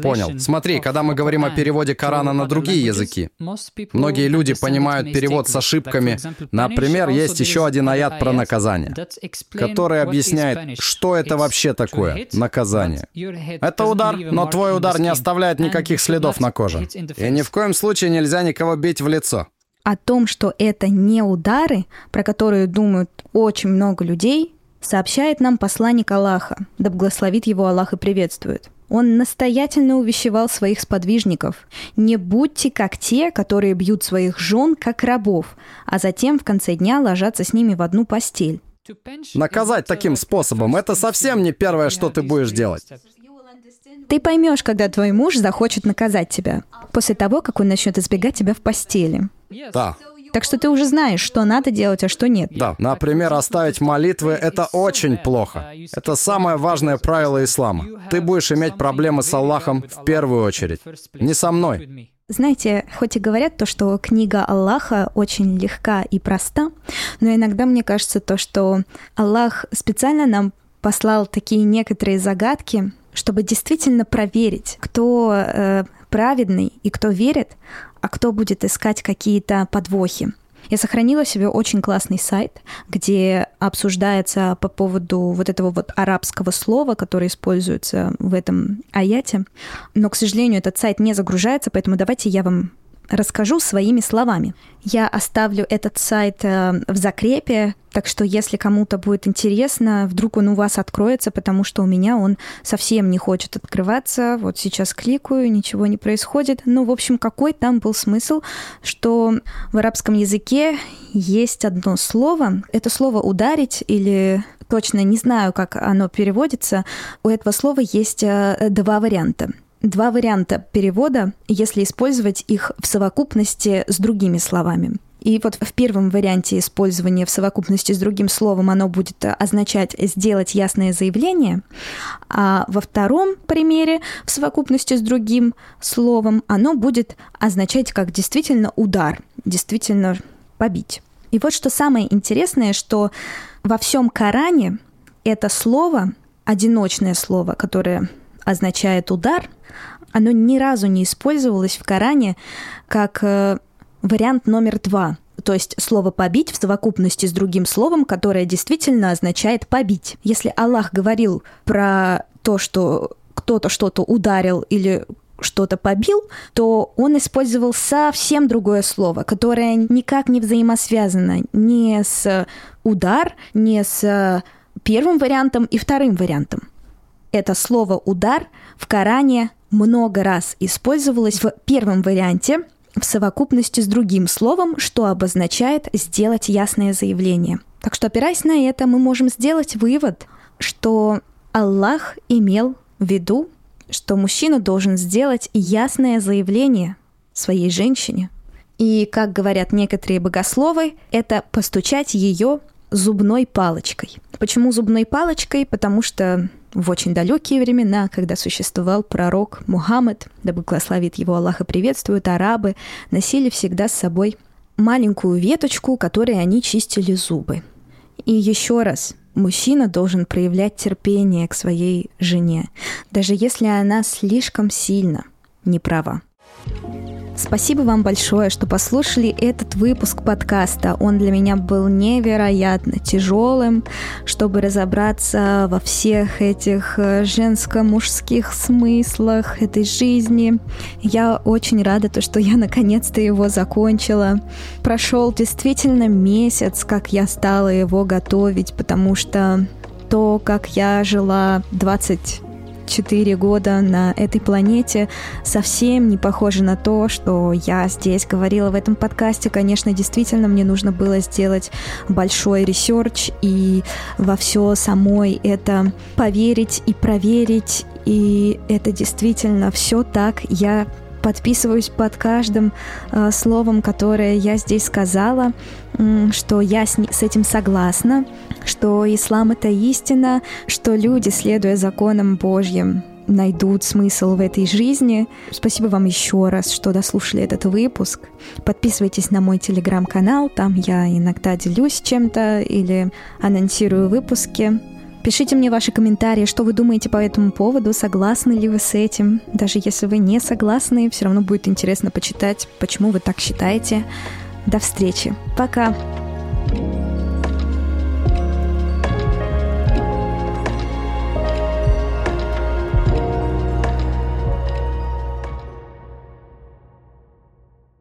Понял. Смотри, когда мы говорим о переводе Корана на другие языки, многие люди понимают перевод с ошибками. Например, есть еще один аят про наказание, который объясняет, что это вообще такое наказание. Это удар, но твой удар не оставляет никаких следов на коже. И ни в коем случае нельзя никого бить в лицо. О том, что это не удары, про которые думают очень много людей, сообщает нам посланник Аллаха, да благословит его Аллах и приветствует. Он настоятельно увещевал своих сподвижников. «Не будьте как те, которые бьют своих жен, как рабов, а затем в конце дня ложатся с ними в одну постель». Наказать таким способом – это совсем не первое, что ты будешь делать. Ты поймешь, когда твой муж захочет наказать тебя, после того, как он начнет избегать тебя в постели. Да. Так что ты уже знаешь, что надо делать, а что нет. Да, например, оставить молитвы — это очень плохо. Это самое важное правило ислама. Ты будешь иметь проблемы с Аллахом в первую очередь. Не со мной. Знаете, хоть и говорят то, что книга Аллаха очень легка и проста, но иногда мне кажется то, что Аллах специально нам послал такие некоторые загадки, чтобы действительно проверить, кто э, праведный и кто верит, а кто будет искать какие-то подвохи. Я сохранила себе очень классный сайт, где обсуждается по поводу вот этого вот арабского слова, которое используется в этом аяте. Но, к сожалению, этот сайт не загружается, поэтому давайте я вам расскажу своими словами. Я оставлю этот сайт э, в закрепе, так что если кому-то будет интересно, вдруг он у вас откроется, потому что у меня он совсем не хочет открываться. Вот сейчас кликаю, ничего не происходит. Ну, в общем, какой там был смысл, что в арабском языке есть одно слово. Это слово «ударить» или точно не знаю, как оно переводится. У этого слова есть э, два варианта два варианта перевода, если использовать их в совокупности с другими словами. И вот в первом варианте использования в совокупности с другим словом оно будет означать сделать ясное заявление, а во втором примере в совокупности с другим словом оно будет означать как действительно удар, действительно побить. И вот что самое интересное, что во всем Коране это слово, одиночное слово, которое означает удар, оно ни разу не использовалось в Коране как э, вариант номер два. То есть слово «побить» в совокупности с другим словом, которое действительно означает «побить». Если Аллах говорил про то, что кто-то что-то ударил или что-то побил, то он использовал совсем другое слово, которое никак не взаимосвязано ни с удар, ни с первым вариантом и вторым вариантом это слово «удар» в Коране много раз использовалось в первом варианте в совокупности с другим словом, что обозначает сделать ясное заявление. Так что, опираясь на это, мы можем сделать вывод, что Аллах имел в виду, что мужчина должен сделать ясное заявление своей женщине. И, как говорят некоторые богословы, это постучать ее зубной палочкой. Почему зубной палочкой? Потому что в очень далекие времена, когда существовал пророк Мухаммад, да благословит его Аллах и приветствует, арабы носили всегда с собой маленькую веточку, которой они чистили зубы. И еще раз, мужчина должен проявлять терпение к своей жене, даже если она слишком сильно не права. Спасибо вам большое, что послушали этот выпуск подкаста. Он для меня был невероятно тяжелым, чтобы разобраться во всех этих э, женско-мужских смыслах этой жизни. Я очень рада, то, что я наконец-то его закончила. Прошел действительно месяц, как я стала его готовить, потому что то, как я жила 20 4 года на этой планете совсем не похоже на то, что я здесь говорила в этом подкасте. Конечно, действительно, мне нужно было сделать большой research и во все самой это поверить и проверить. И это действительно все так. Я подписываюсь под каждым э, словом, которое я здесь сказала, что я с, с этим согласна, что ислам это истина, что люди, следуя законам Божьим, найдут смысл в этой жизни. Спасибо вам еще раз, что дослушали этот выпуск. Подписывайтесь на мой телеграм-канал, там я иногда делюсь чем-то или анонсирую выпуски. Пишите мне ваши комментарии, что вы думаете по этому поводу, согласны ли вы с этим. Даже если вы не согласны, все равно будет интересно почитать, почему вы так считаете. До встречи. Пока. thank you